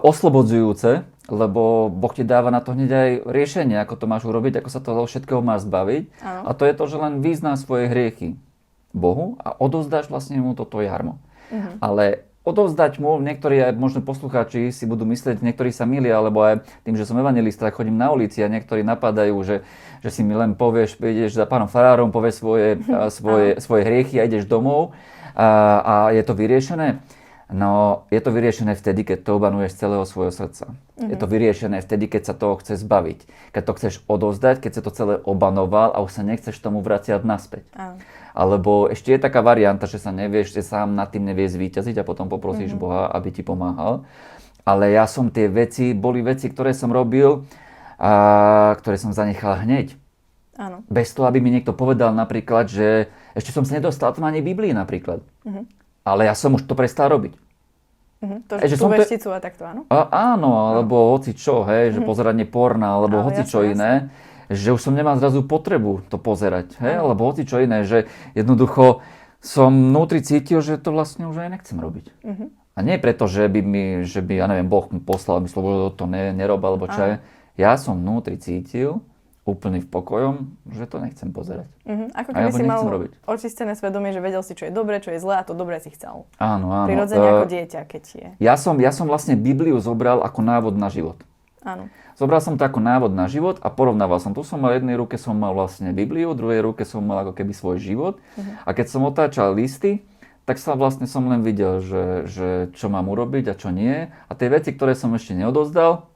S2: oslobodzujúce, lebo Boh ti dáva na to hneď aj riešenie, ako to máš urobiť, ako sa toho všetkého máš zbaviť. Ano. A to je to, že len vyzná svoje hriechy Bohu a odovzdáš vlastne mu to tvoje jarmo. Uh-huh. Ale odovzdať mu, niektorí aj možno poslucháči si budú myslieť, niektorí sa milia, alebo aj tým, že som evangelista, chodím na ulici a niektorí napadajú, že, že si mi len povieš, ideš za pánom farárom, povieš svoje, svoje, svoje hriechy a ideš domov a, a je to vyriešené. No, je to vyriešené vtedy, keď to obanuješ celého svojho srdca. Mm-hmm. Je to mhm. vyriešené vtedy, keď sa toho chce zbaviť. Keď to chceš odovzdať, keď sa to celé obanoval a už sa nechceš tomu vraciať naspäť. Mm. Alebo ešte je taká varianta, že sa nevieš, že sám nad tým nevieš zvíťaziť a potom poprosíš mm-hmm. Boha, aby ti pomáhal. Ale ja som tie veci, boli veci, ktoré som robil a ktoré som zanechal hneď.
S1: Áno.
S2: Bez toho, aby mi niekto povedal napríklad, že ešte som sa nedostal ani Biblii napríklad. Mm-hmm ale ja som už to prestal robiť.
S1: Uh-huh. To, že tú vešticu a takto, áno?
S2: A, áno, alebo no. hoci čo, hej, že uh-huh. pozeranie porna, alebo ale hoci čo jasne, iné. Jasne. Že už som nemal zrazu potrebu to pozerať, hej, alebo hoci čo iné, že jednoducho som vnútri cítil, že to vlastne už aj nechcem robiť. Uh-huh. A nie preto, že by mi, že by, ja neviem, Boh mi poslal, myslel, že to ne, nerob, alebo čo je. Ja som vnútri cítil, úplný v pokojom, že to nechcem pozerať.
S1: Uh-huh. Ako keby si mal robiť. očistené svedomie, že vedel si, čo je dobre, čo je zlé a to dobre si chcel.
S2: Áno, áno.
S1: Prirodzene uh, ako dieťa, keď je.
S2: Ja som, ja som vlastne Bibliu zobral ako návod na život.
S1: Áno.
S2: Zobral som to ako návod na život a porovnával som. Tu som mal v jednej ruke som mal vlastne Bibliu, v druhej ruke som mal ako keby svoj život. Uh-huh. A keď som otáčal listy, tak sa vlastne som len videl, že, že čo mám urobiť a čo nie. A tie veci, ktoré som ešte neodozdal,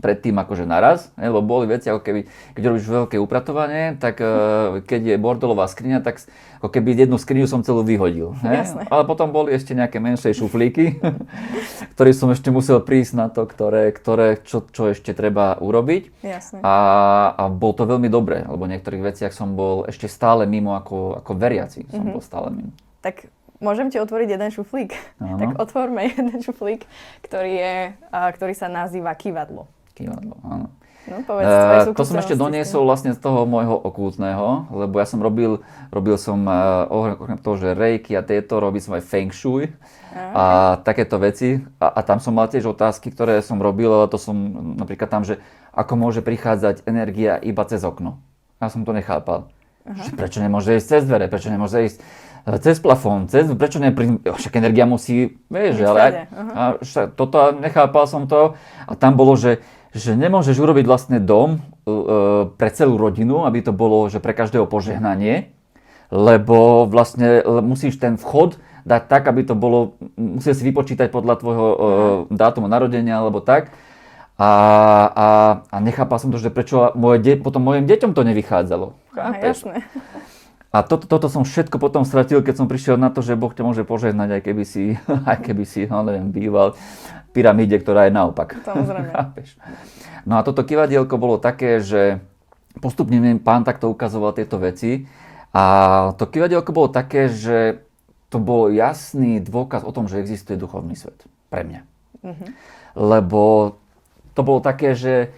S2: predtým akože naraz, ne, lebo boli veci, ako keby, keď robíš veľké upratovanie, tak uh, keď je bordelová skriňa, tak ako keby jednu skriňu som celú vyhodil. Ne? Ale potom boli ešte nejaké menšie šuflíky, ktoré som ešte musel prísť na to, ktoré, ktoré čo, čo ešte treba urobiť.
S1: Jasne.
S2: A, a bol to veľmi dobré, lebo v niektorých veciach som bol ešte stále mimo ako, ako veriaci. Som mm-hmm. bol stále mimo.
S1: Tak Môžem ti otvoriť jeden šuflík?
S2: Áno.
S1: Tak otvorme jeden šuflík, ktorý, je, ktorý sa nazýva kývadlo.
S2: Kývadlo, áno.
S1: No, povedz
S2: Uh, to som ešte doniesol vlastne z toho môjho okultného, lebo ja som robil, robil som uh, okrem toho, že rejky a tieto, robil som aj feng shui a takéto veci. A, a tam som mal tiež otázky, ktoré som robil, ale to som napríklad tam, že ako môže prichádzať energia iba cez okno. Ja som to nechápal. Že prečo nemôže ísť cez dvere, prečo nemôže ísť e, cez plafón, cez, prečo jo, Však energia musí, vieš, ale aj,
S1: aha.
S2: a toto nechápal som to a tam bolo, že, že nemôžeš urobiť vlastne dom uh, pre celú rodinu, aby to bolo, že pre každého požehnanie, lebo vlastne le- musíš ten vchod dať tak, aby to bolo, musíš si vypočítať podľa tvojho uh, dátumu narodenia alebo tak. A, a, a nechápal som to, že prečo moje de- potom mojim deťom to nevychádzalo. Chápeš?
S1: jasné.
S2: A toto, toto som všetko potom stratil, keď som prišiel na to, že Boh ťa môže požehnať, aj keby si, aj keby si no neviem, býval v pyramíde, ktorá je naopak.
S1: Samozrejme.
S2: No a toto kivadielko bolo také, že postupne mi pán takto ukazoval tieto veci. A to kivadielko bolo také, že to bol jasný dôkaz o tom, že existuje duchovný svet. Pre mňa. Lebo to bolo také, že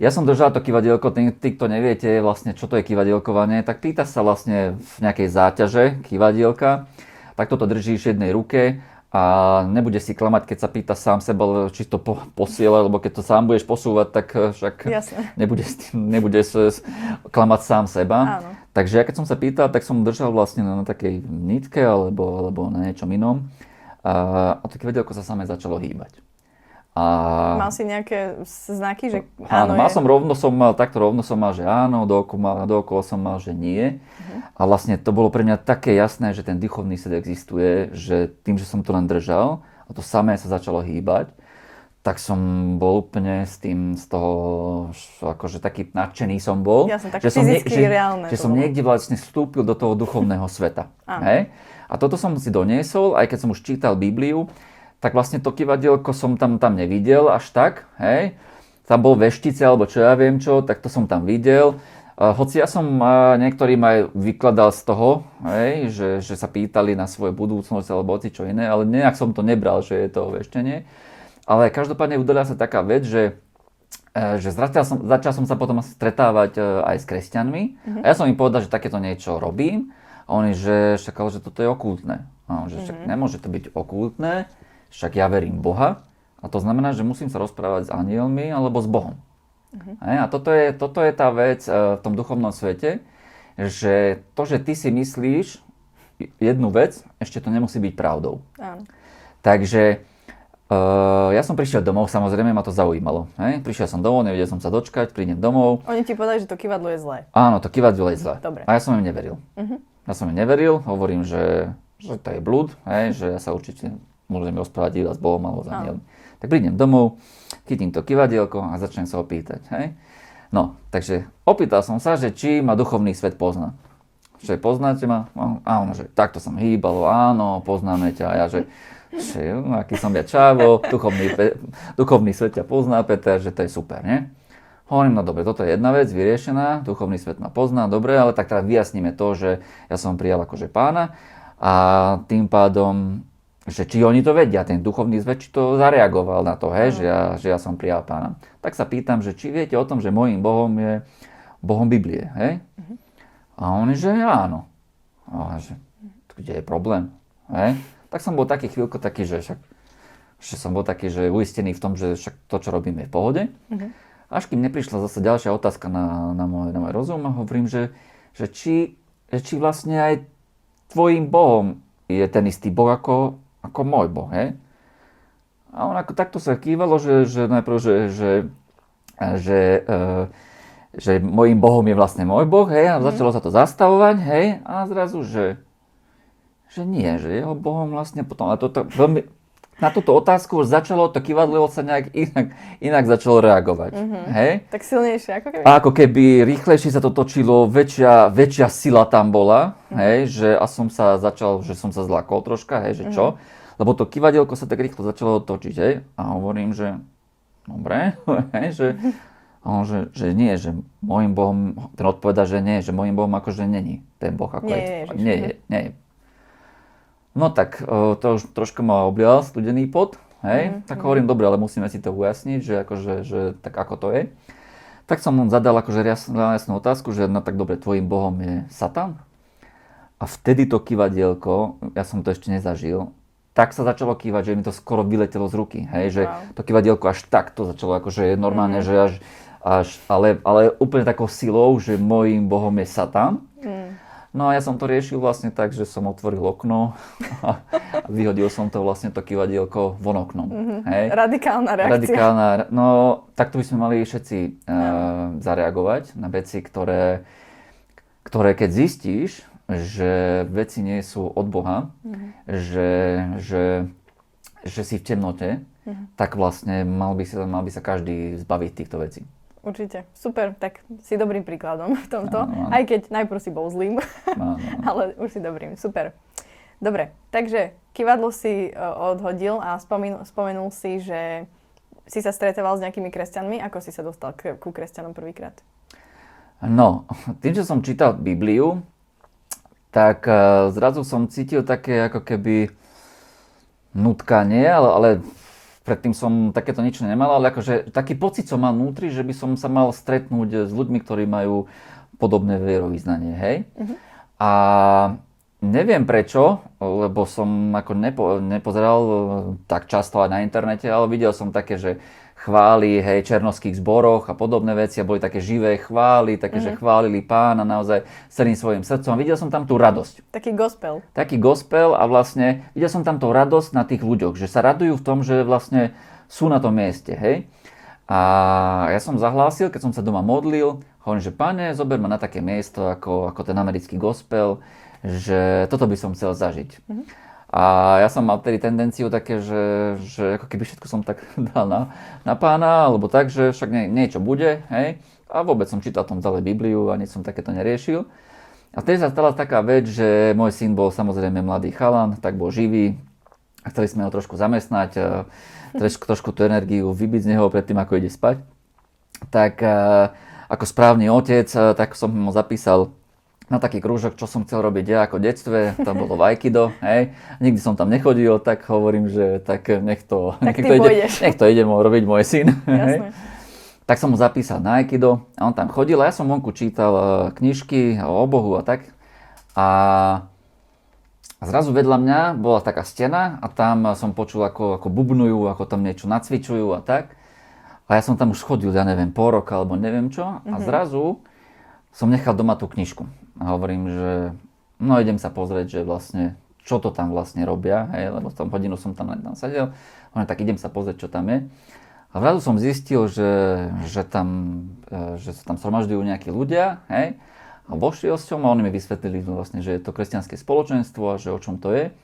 S2: ja som držal to kivadielko, tí, tí, kto neviete vlastne, čo to je kivadielkovanie, tak pýta sa vlastne v nejakej záťaže kivadielka, tak toto držíš v jednej ruke a nebude si klamať, keď sa pýta sám seba, či to po, posiela, lebo keď to sám budeš posúvať, tak eh, však
S1: Jasné.
S2: nebude, nebude klamať sám seba.
S1: Áno.
S2: Takže ja keď som sa pýtal, tak som držal vlastne na takej nitke alebo, alebo na niečom inom a, a to kivadielko sa samé začalo hýbať. A...
S1: Mal si nejaké znaky, že
S2: Áno, mal
S1: je-
S2: som rovno som mal, takto rovno som mal, že áno, dookola, dookola som mal, že nie. A vlastne to bolo pre mňa také jasné, že ten duchovný svet existuje, že tým, že som to len držal a to samé sa začalo hýbať, tak som bol úplne s tým, z toho, akože taký nadšený som bol.
S1: Jasne, tak
S2: že som,
S1: reálne
S2: že
S1: to
S2: som niekde vlastne vstúpil do toho duchovného sveta.
S1: Áno.
S2: Hej? A toto som si doniesol, aj keď som už čítal Bibliu, tak vlastne to kivadielko som tam, tam nevidel až tak, hej. Tam bol veštice alebo čo ja viem čo, tak to som tam videl. Uh, hoci ja som uh, niektorým aj vykladal z toho, hej, že, že sa pýtali na svoju budúcnosť alebo hoci čo iné, ale nejak som to nebral, že je to veštenie. Ale každopádne udala sa taká vec, že e, že začal som, začal som sa potom stretávať e, aj s kresťanmi a ja som im povedal, že takéto niečo robím a oni, že však, že toto je okultné. A on, že však nemôže to byť okultné, však ja verím Boha a to znamená, že musím sa rozprávať s anielmi alebo s Bohom. Hej, a toto je, toto je tá vec e, v tom duchovnom svete, že to, že ty si myslíš jednu vec, ešte to nemusí byť pravdou.
S1: Áno.
S2: Takže uh, ja som prišiel domov, samozrejme ma to zaujímalo. Hej? Prišiel som domov, nevedel som sa dočkať, prídem domov.
S1: Oni ti povedali, že to kývadlo je zlé.
S2: Áno, to kývadlo je zle.
S1: Dobre.
S2: A ja som im neveril. Ja som im neveril, hovorím, že, že to je blúd, hej? že ja sa určite môžem rozprávať iba s Bohom alebo s anielmi. Tak prídem domov, chytím to kývadielko a začnem sa opýtať. Hej? No, takže opýtal som sa, že či ma duchovný svet pozná. Že poznáte ma? No, A ono, že takto som hýbalo, áno, poznáme ťa. A ja, že, že no, aký som ja čávo, duchovný, pe- duchovný svet ťa pozná, Peter, že to je super, nie? Hovorím, no dobre, toto je jedna vec vyriešená, duchovný svet ma pozná, dobre, ale tak teraz vyjasníme to, že ja som prijal akože pána a tým pádom, že či oni to vedia, ten duchovný svet, či to zareagoval na to, hej, že, ja, že ja som prijal pána. Tak sa pýtam, že či viete o tom, že môjim Bohom je Bohom Biblie, hej? A oni, že áno. A že, kde je problém? Hej? Tak som bol taký chvíľko taký, že však že som bol taký, že uistený v tom, že však to, čo robím, je v pohode. Až kým neprišla zase ďalšia otázka na, na, môj, na môj rozum a hovorím, že, že, či, že či vlastne aj tvojim Bohom je ten istý Boh ako, ako môj Boh, hej? A on ako takto sa kývalo, že, že najprv, že, že, že, e, že môjim Bohom je vlastne môj Boh, hej, a začalo sa to zastavovať, hej, a zrazu, že, že nie, že jeho Bohom vlastne potom, a toto veľmi, na túto otázku už začalo to kývadlo sa nejak inak, inak začalo reagovať, hej.
S1: Tak silnejšie, ako keby.
S2: A ako keby rýchlejšie sa to točilo, väčšia, väčšia sila tam bola, hej, že a som sa začal, že som sa zlakol troška, hej, že čo? Lebo to kývadielko sa tak rýchlo začalo točiť, hej, a hovorím, že dobre, hej, že, a on, že, že nie, že môjim Bohom, ten odpoveda, že nie, že môjim Bohom akože není ten Boh, ako
S1: Nie
S2: je, nie,
S1: mhm.
S2: je, nie je. No tak, to už trošku ma oblial studený pot, hej, mm, tak hovorím, dobre, ale musíme si to ujasniť, že akože, že tak ako to je. Tak som mu zadal akože jasnú, jasnú otázku, že no tak dobre, tvojim bohom je Satan? A vtedy to kývadielko, ja som to ešte nezažil, tak sa začalo kývať, že mi to skoro vyletelo z ruky. Hej, že wow. to kývadielko až takto začalo, akože normálne, mm-hmm. že až, až ale, ale úplne takou silou, že môjim bohom je Satan. No a ja som to riešil vlastne tak, že som otvoril okno a vyhodil som to vlastne to kývadielko von oknom. Mm-hmm. Hej.
S1: Radikálna reakcia.
S2: Radikálna, no takto by sme mali všetci uh, zareagovať na veci, ktoré, ktoré keď zistíš, že veci nie sú od Boha, mm-hmm. že, že, že si v temnote, mm-hmm. tak vlastne mal by, sa, mal by sa každý zbaviť týchto vecí.
S1: Určite. Super, tak si dobrým príkladom v tomto. Áno, áno. Aj keď najprv si bol zlým, áno, áno. ale už si dobrým. Super. Dobre, takže kývadlo si uh, odhodil a spomenul, spomenul si, že si sa stretával s nejakými kresťanmi. Ako si sa dostal k, ku kresťanom prvýkrát?
S2: No, tým, že som čítal Bibliu, tak uh, zrazu som cítil také ako keby nutkanie, ale, ale predtým som takéto niečo nemal, ale akože taký pocit som mal vnútri, že by som sa mal stretnúť s ľuďmi, ktorí majú podobné vierovýznanie, hej. Uh-huh. A neviem prečo, lebo som ako nepo, nepozeral tak často aj na internete, ale videl som také, že chváli, hej, černovských zboroch a podobné veci a boli také živé chvály, také, mm-hmm. že mhm. chválili pána naozaj celým svojim srdcom. Videl som tam tú radosť.
S1: Taký gospel.
S2: Taký gospel a vlastne videl som tam tú radosť na tých ľuďoch, že sa radujú v tom, že vlastne sú na tom mieste, hej. A ja som zahlásil, keď som sa doma modlil, hovorím, že pane, zober ma na také miesto ako, ako ten americký gospel, že toto by som chcel zažiť. Mm-hmm. A ja som mal tedy tendenciu také, že, že ako keby všetko som tak dal na, na pána, alebo tak, že však nie, niečo bude, hej. A vôbec som čítal tom ďalej Bibliu a nič som takéto neriešil. A vtedy sa stala taká vec, že môj syn bol samozrejme mladý chalan, tak bol živý. A chceli sme ho trošku zamestnať, trošku, trošku tú energiu vybiť z neho predtým, ako ide spať. Tak ako správny otec, tak som mu zapísal na taký krúžok, čo som chcel robiť ja ako detstve, tam bolo v Aikido, hej. Nikdy som tam nechodil, tak hovorím, že tak nech to,
S1: tak
S2: nech to, ide, nech to ide robiť môj syn.
S1: Hej.
S2: Tak som mu zapísal na Aikido a on tam chodil a ja som vonku čítal e, knižky o Bohu a tak. A zrazu vedľa mňa bola taká stena a tam som počul, ako, ako bubnujú, ako tam niečo nacvičujú a tak. A ja som tam už chodil, ja neviem, pol roka alebo neviem čo. A mm-hmm. zrazu som nechal doma tú knižku. A hovorím, že no idem sa pozrieť, že vlastne čo to tam vlastne robia, hej, lebo tam hodinu som tam, tam sedel. Hovorím, tak idem sa pozrieť, čo tam je. A zrazu som zistil, že, že, tam, e, že sa tam zhromažďujú nejakí ľudia, hej, a vošiel som a oni mi vysvetlili vlastne, že je to kresťanské spoločenstvo a že o čom to je.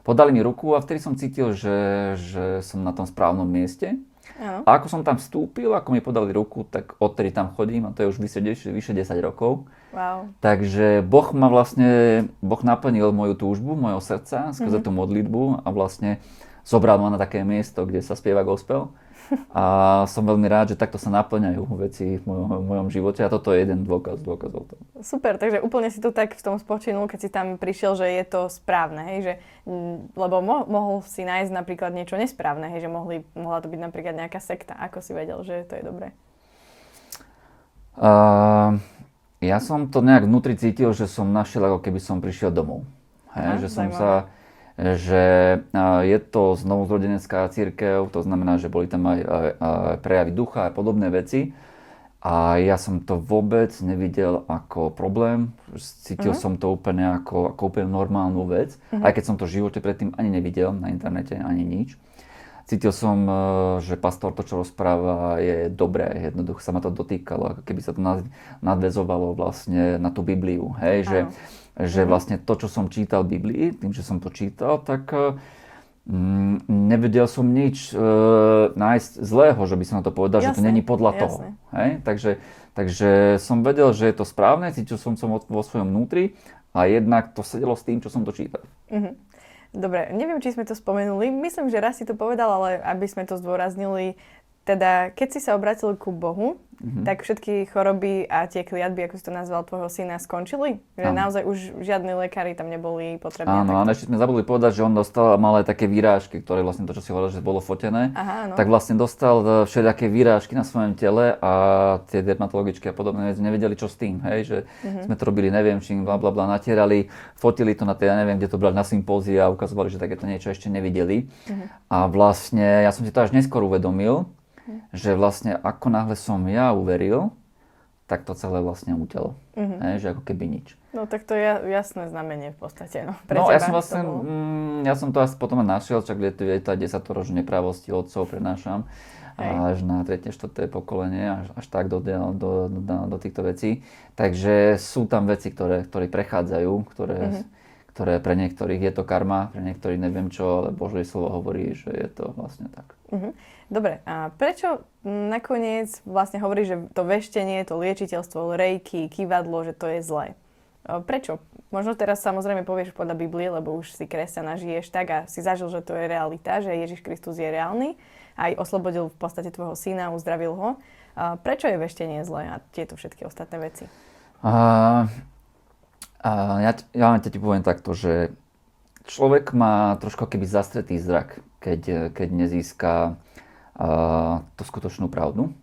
S2: Podali mi ruku a vtedy som cítil, že, že som na tom správnom mieste. Ano. A ako som tam vstúpil, ako mi podali ruku, tak odtedy tam chodím a to je už vyše, vyše 10 rokov.
S1: Wow.
S2: Takže Boh ma vlastne, Boh naplnil moju túžbu, mojho srdca skrze mm-hmm. tú modlitbu a vlastne zobral ma na také miesto, kde sa spieva gospel. A som veľmi rád, že takto sa naplňajú veci v mojom, v mojom živote a toto je jeden dôkaz, dôkaz o tom.
S1: Super, takže úplne si tu tak v tom spočinul, keď si tam prišiel, že je to správne, hej, že, lebo mo- mohol si nájsť napríklad niečo nesprávne, hej, že mohli, mohla to byť napríklad nejaká sekta. Ako si vedel, že to je dobré?
S2: Uh, ja som to nejak vnútri cítil, že som našiel, ako keby som prišiel domov. Hej, Aha, že som sa že je to znovuzrodenecká církev, to znamená, že boli tam aj prejavy ducha a podobné veci. A ja som to vôbec nevidel ako problém, cítil uh-huh. som to úplne ako, ako úplne normálnu vec, uh-huh. aj keď som to v živote predtým ani nevidel na internete, ani nič. Cítil som, e, že pastor to, čo rozpráva, je dobré, jednoducho sa ma to dotýkalo, ako keby sa to nadvezovalo vlastne na tú Bibliu, hej, že že mhm. vlastne to, čo som čítal v Biblii, tým, že som to čítal, tak mm, nevedel som nič e, nájsť zlého, že by som na to povedal, jasne, že to není podľa jasne. toho. Hej? Takže, takže som vedel, že je to správne, cítil som som vo svojom vnútri a jednak to sedelo s tým, čo som to čítal.
S1: Mm-hmm. Dobre, neviem, či sme to spomenuli. Myslím, že raz si to povedal, ale aby sme to zdôraznili, teda keď si sa obratil ku Bohu, mm-hmm. tak všetky choroby a tie kliatby, ako si to nazval, tvojho syna skončili? Že Áno. naozaj už žiadni lekári tam neboli potrební?
S2: Áno, ale ešte sme zabudli povedať, že on dostal malé také výrážky, ktoré vlastne to, čo si hovoril, že bolo fotené, Aha, áno. tak vlastne dostal e, všelijaké výrážky na svojom tele a tie dermatologičky a podobné veci nevedeli, čo s tým, hej, že mm-hmm. sme to robili, neviem čím, bla bla bla, natierali, fotili to na tie, ja neviem, kde to brali na sympózii a ukazovali, že takéto niečo ešte nevideli. Mm-hmm. A vlastne ja som si to až neskôr uvedomil, že vlastne ako náhle som ja uveril, tak to celé vlastne utelo. Mm-hmm. Hej, že ako keby nič.
S1: No tak to je jasné znamenie v podstate. No,
S2: Pre no ja som vlastne, mm, ja som to asi potom našiel, čak je to tá 10 rož nepravosti otcov prenášam. Hej. až na 3. 4. pokolenie, až, až tak do, do, do, do, do týchto vecí. Takže sú tam veci, ktoré, ktoré prechádzajú, ktoré, mm-hmm. Ktoré pre niektorých je to karma, pre niektorých neviem čo, ale Božie slovo hovorí, že je to vlastne tak.
S1: Mm-hmm. Dobre, a prečo nakoniec vlastne hovorí, že to veštenie, to liečiteľstvo, rejky, kývadlo, že to je zlé? Prečo? Možno teraz samozrejme povieš podľa Biblie, lebo už si kresťana žiješ tak a si zažil, že to je realita, že Ježiš Kristus je reálny, aj oslobodil v podstate tvojho syna, uzdravil ho. A prečo je veštenie zlé a tieto všetky ostatné veci? A,
S2: a ja, ja ti poviem takto, že človek má trošku keby zastretý zrak, keď, keď nezíska tú skutočnú pravdu.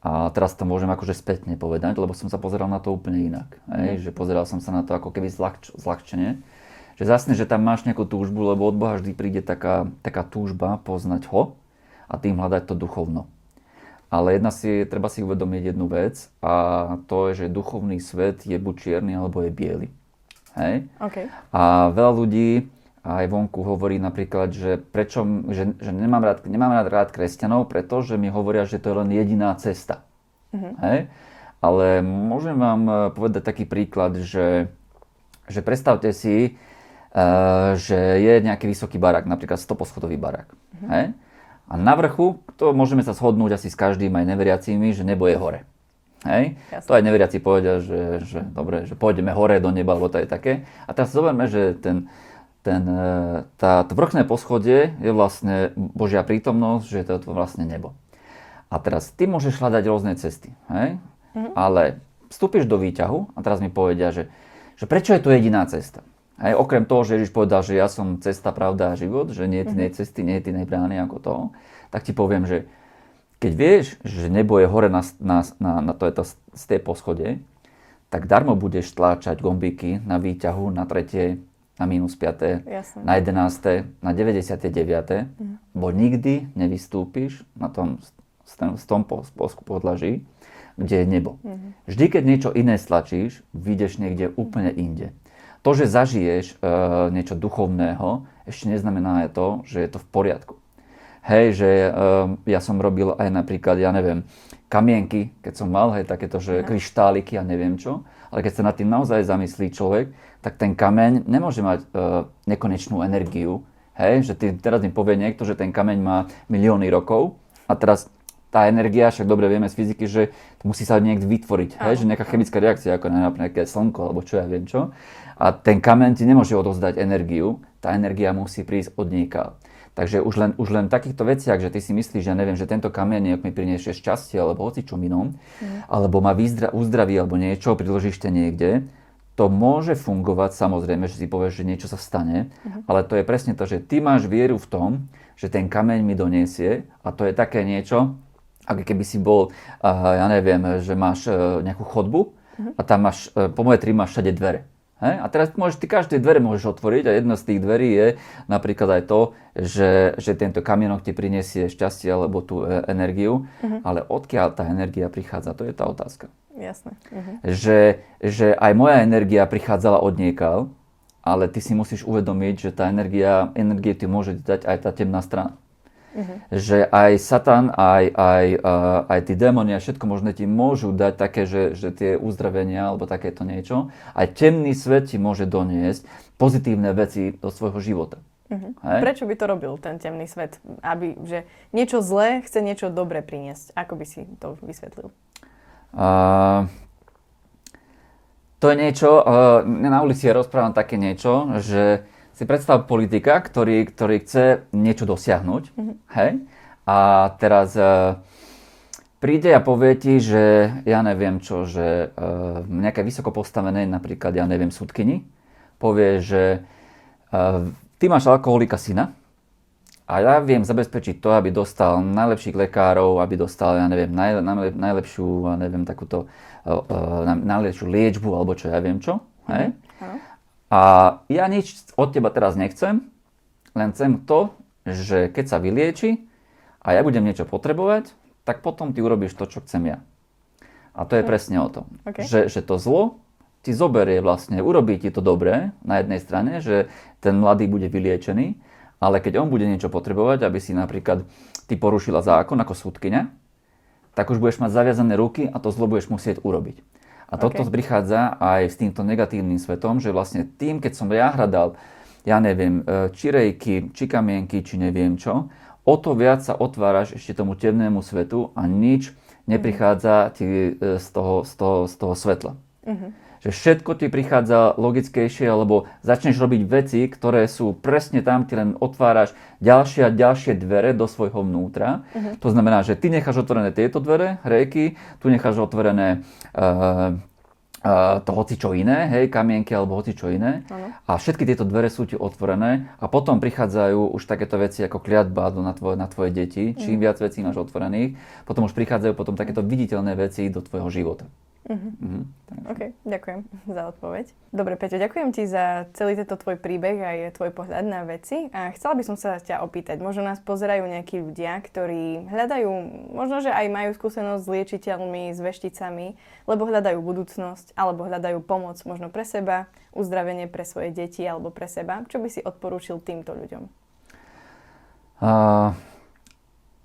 S2: A teraz to môžem akože spätne povedať, lebo som sa pozeral na to úplne inak. Hej? Mm. Že pozeral som sa na to ako keby zľahč, zľahčenie. Že zásne, že tam máš nejakú túžbu, lebo od Boha vždy príde taká, taká túžba poznať ho a tým hľadať to duchovno. Ale jedna si, treba si uvedomiť jednu vec a to je, že duchovný svet je buď čierny alebo je biely. Hej?
S1: Okay.
S2: A veľa ľudí aj vonku hovorí napríklad, že prečo, že, že nemám, rád, nemám rád, rád kresťanov, pretože mi hovoria, že to je len jediná cesta. Mm-hmm. Hej? Ale môžem vám e, povedať taký príklad, že, že predstavte si, uh, že je nejaký vysoký barák, napríklad 100 poschodový barák. Mm-hmm. Hej? A na vrchu, to môžeme sa shodnúť asi s každým aj neveriacimi, že nebo je hore. Hej? To aj neveriaci povedia, že, že dobre, že pôjdeme hore do neba, alebo to je také. A teraz zoberme, že ten, ten, e, tá, to vrchné poschodie je vlastne Božia prítomnosť, že to je to vlastne nebo. A teraz ty môžeš hľadať rôzne cesty, hej? Mm-hmm. ale vstúpiš do výťahu a teraz mi povedia, že, že prečo je to jediná cesta. Hej, okrem toho, že Ježiš povedal, že ja som cesta, pravda a život, že nie je mm-hmm. cesty, nie je inej brány ako to, tak ti poviem, že keď vieš, že nebo je hore na, na, na, na to, je to z tej poschode, tak darmo budeš tláčať gombíky na výťahu na tretie, na minus 5, Jasne. na 11, na 99, mm. bo nikdy nevystúpiš na tom, v tom podlaží, kde je nebo. Mm. Vždy, keď niečo iné stlačíš, vyjdeš niekde úplne inde. To, že zažiješ e, niečo duchovného, ešte neznamená aj to, že je to v poriadku. Hej, že e, ja som robil aj napríklad, ja neviem, kamienky, keď som mal, hej, takéto, že kryštáliky a neviem čo, ale keď sa nad tým naozaj zamyslí človek, tak ten kameň nemôže mať e, nekonečnú energiu. Hej, že ty, teraz mi povie niekto, že ten kameň má milióny rokov a teraz tá energia, však dobre vieme z fyziky, že musí sa niekde vytvoriť, hej, že nejaká chemická reakcia, ako napríklad slnko, alebo čo ja viem čo. A ten kameň ti nemôže odovzdať energiu, tá energia musí prísť od nieka. Takže už len, už len v takýchto veciach, že ty si myslíš, že ja neviem, že tento kameň mi priniesie šťastie alebo hoci čom inom, mm. alebo ma vyzdra, uzdraví alebo niečo, priložíš niekde, to môže fungovať, samozrejme, že si povieš, že niečo sa stane, uh-huh. ale to je presne to, že ty máš vieru v tom, že ten kameň mi doniesie a to je také niečo, ako keby si bol, uh, ja neviem, že máš uh, nejakú chodbu uh-huh. a tam máš, uh, po moje tri máš všade dvere. He? A teraz môžeš, ty každé dvere môžeš otvoriť a jedna z tých dverí je napríklad aj to, že, že tento kamienok ti prinesie šťastie alebo tú e, energiu, uh-huh. ale odkiaľ tá energia prichádza, to je tá otázka.
S1: Jasné. Uh-huh.
S2: Že, že aj moja energia prichádzala od niekal, ale ty si musíš uvedomiť, že tá energia, energie ti môže dať aj tá temná strana. Uh-huh. Že aj Satan, aj, aj, uh, aj tí démoni a všetko možné ti môžu dať také, že, že tie uzdravenia alebo takéto niečo. Aj temný svet ti môže doniesť pozitívne veci do svojho života.
S1: Uh-huh. Prečo by to robil ten temný svet? Aby, že niečo zlé chce niečo dobré priniesť. Ako by si to vysvetlil? Uh,
S2: to je niečo, uh, na ulici ja rozprávam také niečo, že si predstav politika, ktorý, ktorý chce niečo dosiahnuť, mm-hmm. hej? A teraz uh, príde a povie ti, že ja neviem čo, že uh, nejaké vysoko postavené, napríklad ja neviem, súdkyni, povie, že uh, ty máš alkoholika syna a ja viem zabezpečiť to, aby dostal najlepších lekárov, aby dostal, ja neviem, naj, naj, najlepšiu, ja neviem, takúto uh, uh, najlepšiu liečbu, alebo čo ja viem čo. Hej? Mm-hmm. A ja nič od teba teraz nechcem, len chcem to, že keď sa vylieči a ja budem niečo potrebovať, tak potom ty urobíš to, čo chcem ja. A to je presne o tom. Okay. Že, že to zlo ti zoberie vlastne, urobí ti to dobré na jednej strane, že ten mladý bude vyliečený, ale keď on bude niečo potrebovať, aby si napríklad ty porušila zákon ako súdkynia, tak už budeš mať zaviazané ruky a to zlo budeš musieť urobiť. A toto okay. prichádza aj s týmto negatívnym svetom, že vlastne tým, keď som ja hľadal, ja neviem, e, či rejky, či kamienky, či neviem čo, o to viac sa otváraš ešte tomu temnému svetu a nič neprichádza ti e, z toho, z toho, z toho svetla. Uh-huh že všetko ti prichádza logickejšie, alebo začneš robiť veci, ktoré sú presne tam, ty len otváraš ďalšie a ďalšie dvere do svojho vnútra. Uh-huh. To znamená, že ty necháš otvorené tieto dvere, rejky, tu necháš otvorené uh, uh, to hoci čo iné, hej, kamienky alebo hoci čo iné. Uh-huh. A všetky tieto dvere sú ti otvorené a potom prichádzajú už takéto veci ako kliatba na tvoje, na tvoje deti. Čím uh-huh. viac vecí máš otvorených, potom už prichádzajú potom takéto viditeľné veci do tvojho života. Uh-huh.
S1: Uh-huh. OK, ďakujem za odpoveď. Dobre, Peťo, ďakujem ti za celý tento tvoj príbeh a je tvoj pohľad na veci. A chcela by som sa ťa opýtať, možno nás pozerajú nejakí ľudia, ktorí hľadajú, možno, že aj majú skúsenosť s liečiteľmi, s vešticami, lebo hľadajú budúcnosť, alebo hľadajú pomoc možno pre seba, uzdravenie pre svoje deti alebo pre seba. Čo by si odporúčil týmto ľuďom?
S2: Uh,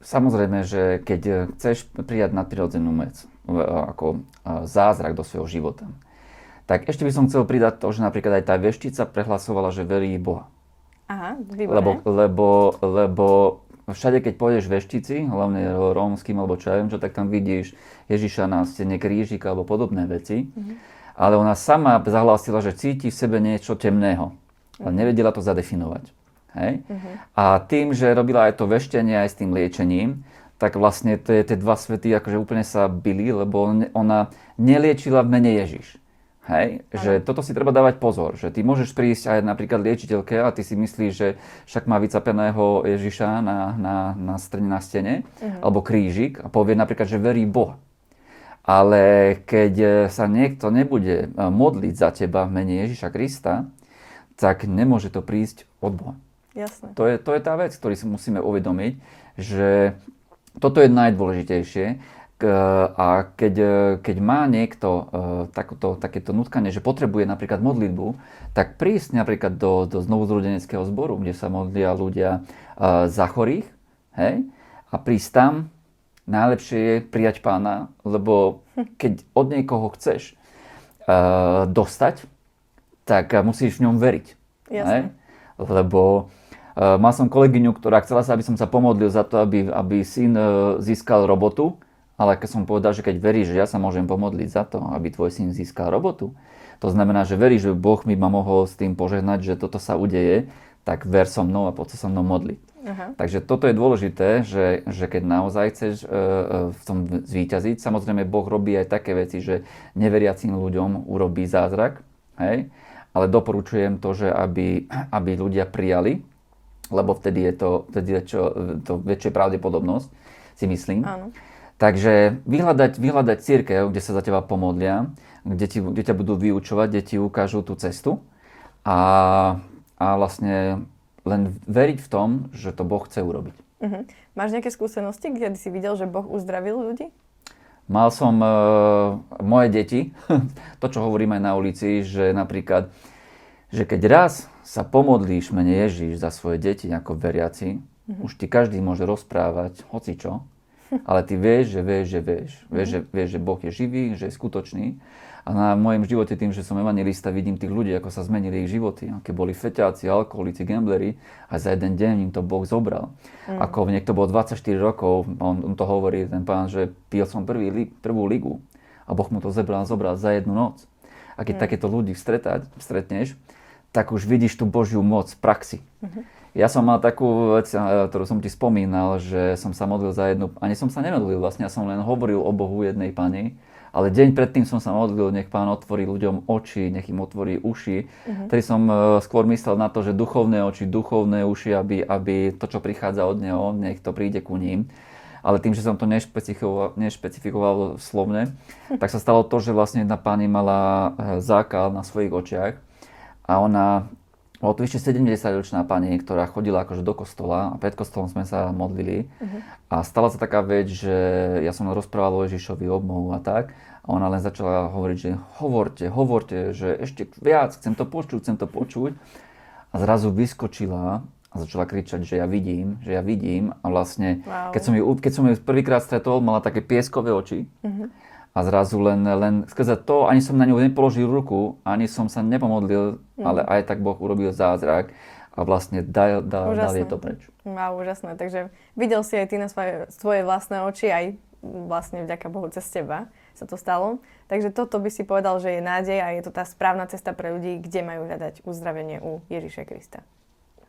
S2: samozrejme, že keď chceš prijať nadprirodzenú vec, ako zázrak do svojho života. Tak ešte by som chcel pridať to, že napríklad aj tá veštica prehlasovala, že verí Boha.
S1: Aha,
S2: lebo, lebo, lebo všade, keď pôjdeš veštici, hlavne rómskym alebo čo ja viem čo, tak tam vidíš Ježiša na stene krížika alebo podobné veci. Mm-hmm. Ale ona sama zahlásila, že cíti v sebe niečo temného. Ale mhm. nevedela to zadefinovať. Hej? Mm-hmm. A tým, že robila aj to veštenie aj s tým liečením, tak vlastne tie, tie dva svety akože úplne sa byli, lebo ona neliečila v mene Ježiš. Hej, ano. že toto si treba dávať pozor, že ty môžeš prísť aj napríklad liečiteľke a ty si myslíš, že však má vycapeného Ježiša na, na, na, strane, na stene, uh-huh. alebo krížik a povie napríklad, že verí Boha. Ale keď sa niekto nebude e, modliť za teba v mene Ježiša Krista, tak nemôže to prísť od Boha.
S1: Jasne.
S2: To je, to je tá vec, ktorú si musíme uvedomiť, že toto je najdôležitejšie. A keď, keď má niekto uh, takúto, takéto nutkanie, že potrebuje napríklad modlitbu, tak prísť napríklad do, do znovuzrodeneckého zboru, kde sa modlia ľudia uh, za chorých, hej, a prísť tam, najlepšie je prijať pána, lebo keď od niekoho chceš uh, dostať, tak musíš v ňom veriť.
S1: Jasne. Hej?
S2: Lebo mal som kolegyňu, ktorá chcela sa, aby som sa pomodlil za to, aby, aby syn uh, získal robotu, ale keď som povedal, že keď veríš, že ja sa môžem pomodliť za to, aby tvoj syn získal robotu, to znamená, že veríš, že Boh mi ma mohol s tým požehnať, že toto sa udeje, tak ver so mnou a poď sa so mnou modliť. Takže toto je dôležité, že, že keď naozaj chceš uh, v tom zvíťaziť, samozrejme Boh robí aj také veci, že neveriacim ľuďom urobí zázrak, hej? ale doporučujem to, že aby, aby ľudia prijali lebo vtedy je to, vtedy je čo, to väčšia pravdepodobnosť, si myslím.
S1: Áno.
S2: Takže vyhľadať, vyhľadať církev, kde sa za teba pomodlia, kde, ti, kde ťa budú vyučovať, kde ti ukážu tú cestu a, a vlastne len veriť v tom, že to Boh chce urobiť.
S1: Uh-huh. Máš nejaké skúsenosti, kde si videl, že Boh uzdravil ľudí?
S2: Mal som uh, moje deti, to čo hovorím aj na ulici, že napríklad, že keď raz sa pomodlíš mene Ježíš za svoje deti ako veriaci, mm-hmm. už ti každý môže rozprávať hocičo, ale ty vieš, že vieš, že vieš. Vieš, že, vieš, že Boh je živý, že je skutočný. A na mojom živote tým, že som evangelista, vidím tých ľudí, ako sa zmenili ich životy. Aké boli feťáci, alkoholici, gambleri a za jeden deň im to Boh zobral. Mm. Ako niekto bol 24 rokov, on, on to hovorí, ten pán, že pil som prvý, prvú ligu a Boh mu to zobral, zobral za jednu noc. A keď mm. takéto ľudí stretať, stretneš, tak už vidíš tú Božiu moc v praxi. Uh-huh. Ja som mal takú vec, ktorú som ti spomínal, že som sa modlil za jednu, ani som sa nemodlil vlastne, ja som len hovoril o Bohu jednej pani, ale deň predtým som sa modlil, nech pán otvorí ľuďom oči, nech im otvorí uši. Uh-huh. Tedy som uh, skôr myslel na to, že duchovné oči, duchovné uši, aby, aby to, čo prichádza od neho, nech to príde ku ním. Ale tým, že som to nešpecifikoval, nešpecifikoval slovne, tak sa stalo to, že vlastne jedna pani mala e, zákal na svojich očiach a ona bolo to vyše 70-ročná pani, ktorá chodila akože do kostola a pred kostolom sme sa modlili. Uh-huh. A stala sa taká vec, že ja som rozprával o Ježišovi obmohu a tak. A ona len začala hovoriť, že hovorte, hovorte, že ešte viac, chcem to počuť, chcem to počuť. A zrazu vyskočila a začala kričať, že ja vidím, že ja vidím. A vlastne, wow. keď som ju, keď som ju prvýkrát stretol, mala také pieskové oči. Uh-huh a zrazu len, len skrze to, ani som na ňu nepoložil ruku, ani som sa nepomodlil, mm. ale aj tak Boh urobil zázrak a vlastne dal, dal, dal je to preč.
S1: Wow, úžasné. Takže videl si aj ty na svoje, svoje vlastné oči, aj vlastne vďaka Bohu cez teba sa to stalo. Takže toto by si povedal, že je nádej a je to tá správna cesta pre ľudí, kde majú hľadať uzdravenie u Ježiša Krista.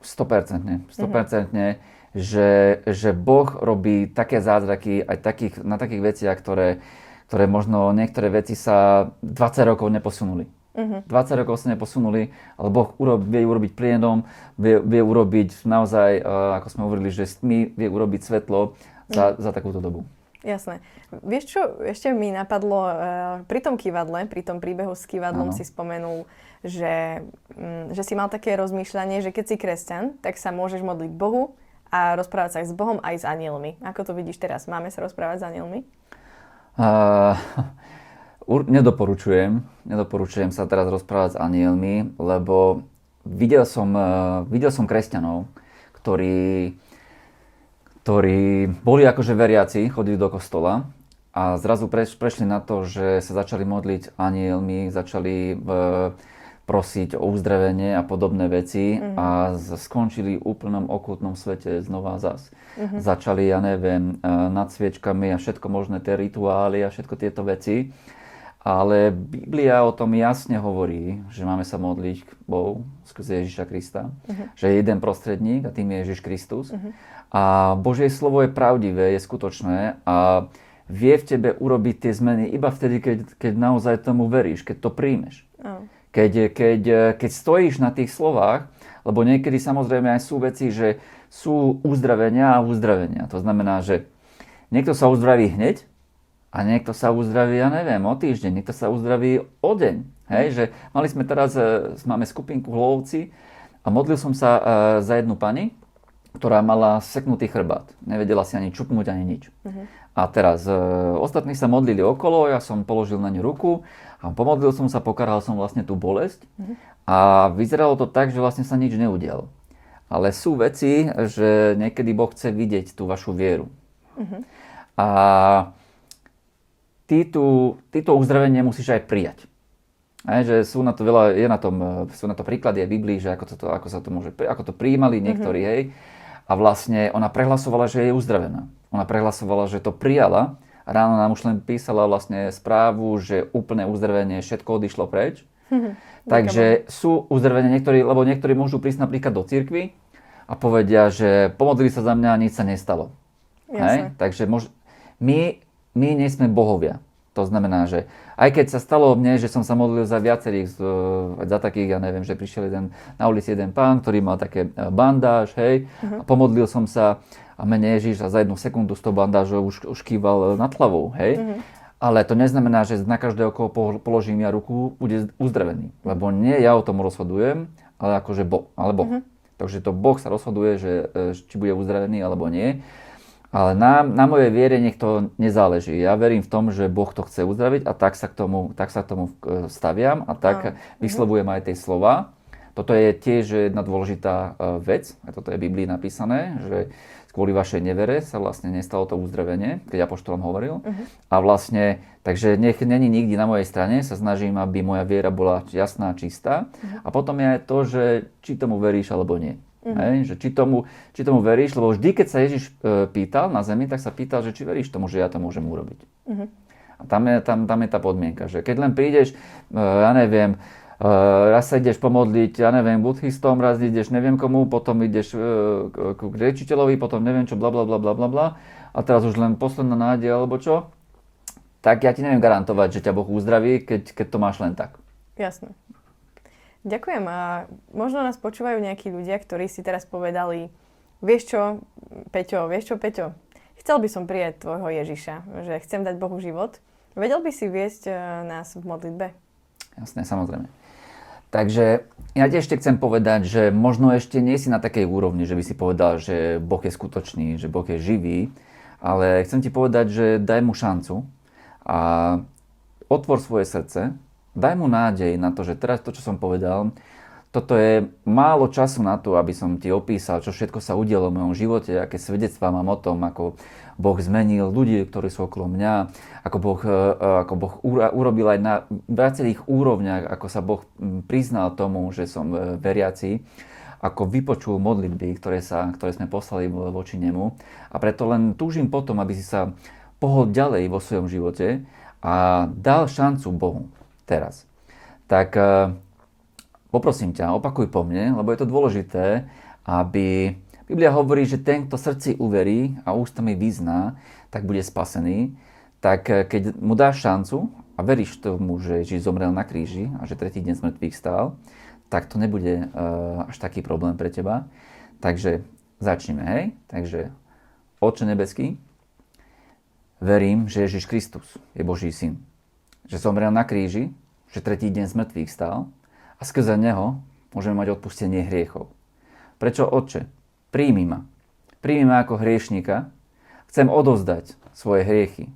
S2: 100%. 100%. Mm-hmm. Že, že Boh robí také zázraky aj takých, na takých veciach, ktoré, ktoré možno niektoré veci sa 20 rokov neposunuli. Uh-huh. Mhm. 20 rokov sa neposunuli, ale Boh urob, vie urobiť plienom, vie, vie urobiť naozaj, uh, ako sme hovorili, že tmy vie urobiť svetlo za, uh-huh. za takúto dobu.
S1: Jasné. Vieš čo, ešte mi napadlo, uh, pri tom kývadle, pri tom príbehu s kývadlom ano. si spomenul, že, um, že si mal také rozmýšľanie, že keď si kresťan, tak sa môžeš modliť Bohu a rozprávať sa aj s Bohom, aj s anielmi. Ako to vidíš teraz? Máme sa rozprávať s anielmi?
S2: Uh, nedoporučujem, nedoporučujem sa teraz rozprávať s anielmi, lebo videl som, uh, videl som kresťanov, ktorí, ktorí boli akože veriaci, chodili do kostola a zrazu preš, prešli na to, že sa začali modliť anielmi, začali uh, prosiť o uzdravenie a podobné veci mm-hmm. a skončili v úplnom okultnom svete znova zas. Mm-hmm. Začali, ja neviem, e, nad sviečkami a všetko možné tie rituály a všetko tieto veci. Ale Biblia o tom jasne hovorí, že máme sa modliť k Bohu skrze Ježiša Krista, uh-huh. že je jeden prostredník a tým je Ježiš Kristus. Uh-huh. A Božie slovo je pravdivé, je skutočné a vie v tebe urobiť tie zmeny iba vtedy, keď, keď naozaj tomu veríš, keď to príjmeš. Uh-huh keď, keď, keď stojíš na tých slovách, lebo niekedy samozrejme aj sú veci, že sú uzdravenia a uzdravenia. To znamená, že niekto sa uzdraví hneď a niekto sa uzdraví, ja neviem, o týždeň, niekto sa uzdraví o deň. Hej, že mali sme teraz, e, máme skupinku v Lovci a modlil som sa e, za jednu pani, ktorá mala seknutý chrbát. Nevedela si ani čupnúť, ani nič. Uh-huh. A teraz e, ostatní sa modlili okolo, ja som položil na ňu ruku pomodlil som sa, pokaral som vlastne tú bolesť uh-huh. a vyzeralo to tak, že vlastne sa nič neudialo. Ale sú veci, že niekedy Boh chce vidieť tú vašu vieru. Uh-huh. A ty, tú, ty to uzdravenie musíš aj prijať. Aj, že sú na to veľa, je na tom, sú na to príklady aj Biblii, že ako, to, ako sa to môže, ako to prijímali niektorí, uh-huh. hej. A vlastne ona prehlasovala, že je uzdravená. Ona prehlasovala, že to prijala. Ráno nám už len písala vlastne správu, že úplné uzdravenie, všetko odišlo preč. Takže sú uzdravenia niektorí, lebo niektorí môžu prísť napríklad do cirkvy a povedia, že pomodlili sa za mňa a nič sa nestalo. Hej? Takže mož... my, my nie sme bohovia. To znamená, že aj keď sa stalo mne, že som sa modlil za viacerých, za takých, ja neviem, že prišiel jeden na ulici jeden pán, ktorý mal také e, bandáž, hej, uh-huh. a pomodlil som sa a mene Ježiš a za jednu sekundu s tou bandážou už, už kýval nad hlavou, hej. Mm-hmm. Ale to neznamená, že na každého, koho položím ja ruku, bude uzdravený. Lebo nie ja o tom rozhodujem, ale akože Boh, alebo. Mm-hmm. Takže to Boh sa rozhoduje, že, e, či bude uzdravený alebo nie. Ale na, na mojej viere nech to nezáleží. Ja verím v tom, že Boh to chce uzdraviť a tak sa k tomu, tak sa k tomu e, staviam a tak mm-hmm. vyslovujem aj tie slova. Toto je tiež jedna dôležitá e, vec, aj toto je v Biblii napísané, že kvôli vašej nevere sa vlastne nestalo to uzdravenie, keď apoštolom hovoril. Uh-huh. A vlastne, takže nech není nikdy na mojej strane, sa snažím, aby moja viera bola jasná, čistá. Uh-huh. A potom je aj to, že či tomu veríš alebo nie. Uh-huh. Hej, že či tomu, či tomu veríš, lebo vždy, keď sa Ježiš e, pýtal na zemi, tak sa pýtal, že či veríš tomu, že ja to môžem urobiť. Uh-huh. A tam je, tam, tam je tá podmienka, že keď len prídeš, e, ja neviem, Uh, raz sa ideš pomodliť, ja neviem, buddhistom, raz ideš neviem komu, potom ideš k, riečiteľovi, potom neviem čo, bla bla bla bla bla a teraz už len posledná nádej alebo čo, tak ja ti neviem garantovať, že ťa Boh uzdraví, keď, keď to máš len tak.
S1: Jasné. Ďakujem a možno nás počúvajú nejakí ľudia, ktorí si teraz povedali, vieš čo, Peťo, vieš čo, Peťo, chcel by som prijať tvojho Ježiša, že chcem dať Bohu život. Vedel by si viesť uh, nás v modlitbe?
S2: Jasné, samozrejme. Takže ja ti ešte chcem povedať, že možno ešte nie si na takej úrovni, že by si povedal, že Boh je skutočný, že Boh je živý, ale chcem ti povedať, že daj mu šancu a otvor svoje srdce, daj mu nádej na to, že teraz to, čo som povedal, toto je málo času na to, aby som ti opísal, čo všetko sa udialo v mojom živote, aké svedectvá mám o tom, ako Boh zmenil ľudí, ktorí sú okolo mňa, ako Boh, e, ako boh urobil aj na viacerých úrovniach, ako sa Boh priznal tomu, že som e, veriaci, ako vypočul modlitby, ktoré, sa, ktoré sme poslali voči nemu. A preto len túžim potom, aby si sa pohol ďalej vo svojom živote a dal šancu Bohu teraz. Tak e, poprosím ťa, opakuj po mne, lebo je to dôležité, aby Biblia hovorí, že ten, kto srdci uverí a ústami vyzná, tak bude spasený. Tak eh, keď mu dáš šancu a veríš tomu, že Ježiš zomrel na kríži a že tretí deň z mŕtvych stál, tak to nebude uh, až taký problém pre teba. Takže začneme, hej? Takže Oče nebeský, verím, že Ježiš Kristus je Boží syn. Že zomrel na kríži, že tretí deň z mŕtvych stál a skrze Neho môžeme mať odpustenie hriechov. Prečo, Oče? Príjmi ma. Príjmi ma ako hriešnika. Chcem odozdať svoje hriechy,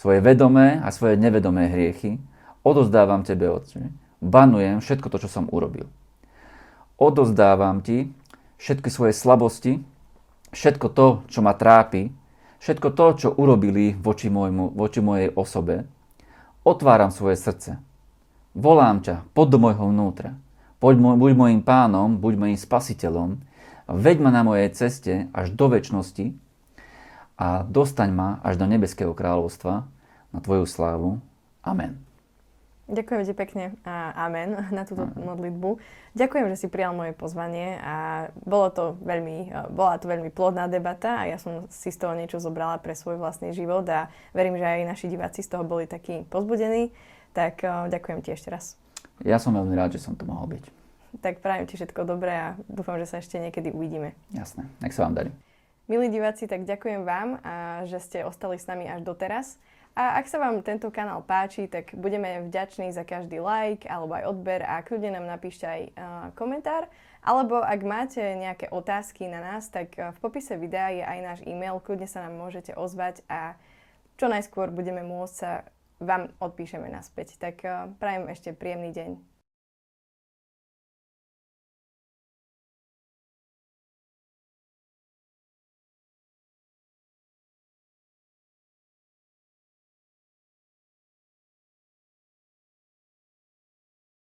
S2: svoje vedomé a svoje nevedomé hriechy. Odozdávam Tebe, Otče. Banujem všetko to, čo som urobil. Odozdávam Ti všetky svoje slabosti, všetko to, čo ma trápi, všetko to, čo urobili voči, môjmu, voči mojej osobe. Otváram svoje srdce. Volám ťa, pod do môjho vnútra. Poď, buď môjim pánom, buď môjim spasiteľom veď ma na mojej ceste až do väčšnosti a dostaň ma až do nebeského kráľovstva na Tvoju slávu. Amen.
S1: Ďakujem ti pekne a amen na túto modlitbu. Ďakujem, že si prijal moje pozvanie a bolo to veľmi, bola to veľmi plodná debata a ja som si z toho niečo zobrala pre svoj vlastný život a verím, že aj naši diváci z toho boli takí pozbudení. Tak ďakujem ti ešte raz.
S2: Ja som veľmi rád, že som tu mohol byť
S1: tak prajem ti všetko dobré a dúfam, že sa ešte niekedy uvidíme.
S2: Jasné, nech sa vám darí.
S1: Milí diváci, tak ďakujem vám, a že ste ostali s nami až doteraz. A ak sa vám tento kanál páči, tak budeme vďační za každý like alebo aj odber a kľudne nám napíšte aj uh, komentár. Alebo ak máte nejaké otázky na nás, tak v popise videa je aj náš e-mail, kľudne sa nám môžete ozvať a čo najskôr budeme môcť sa vám odpíšeme naspäť. Tak uh, prajem ešte príjemný deň.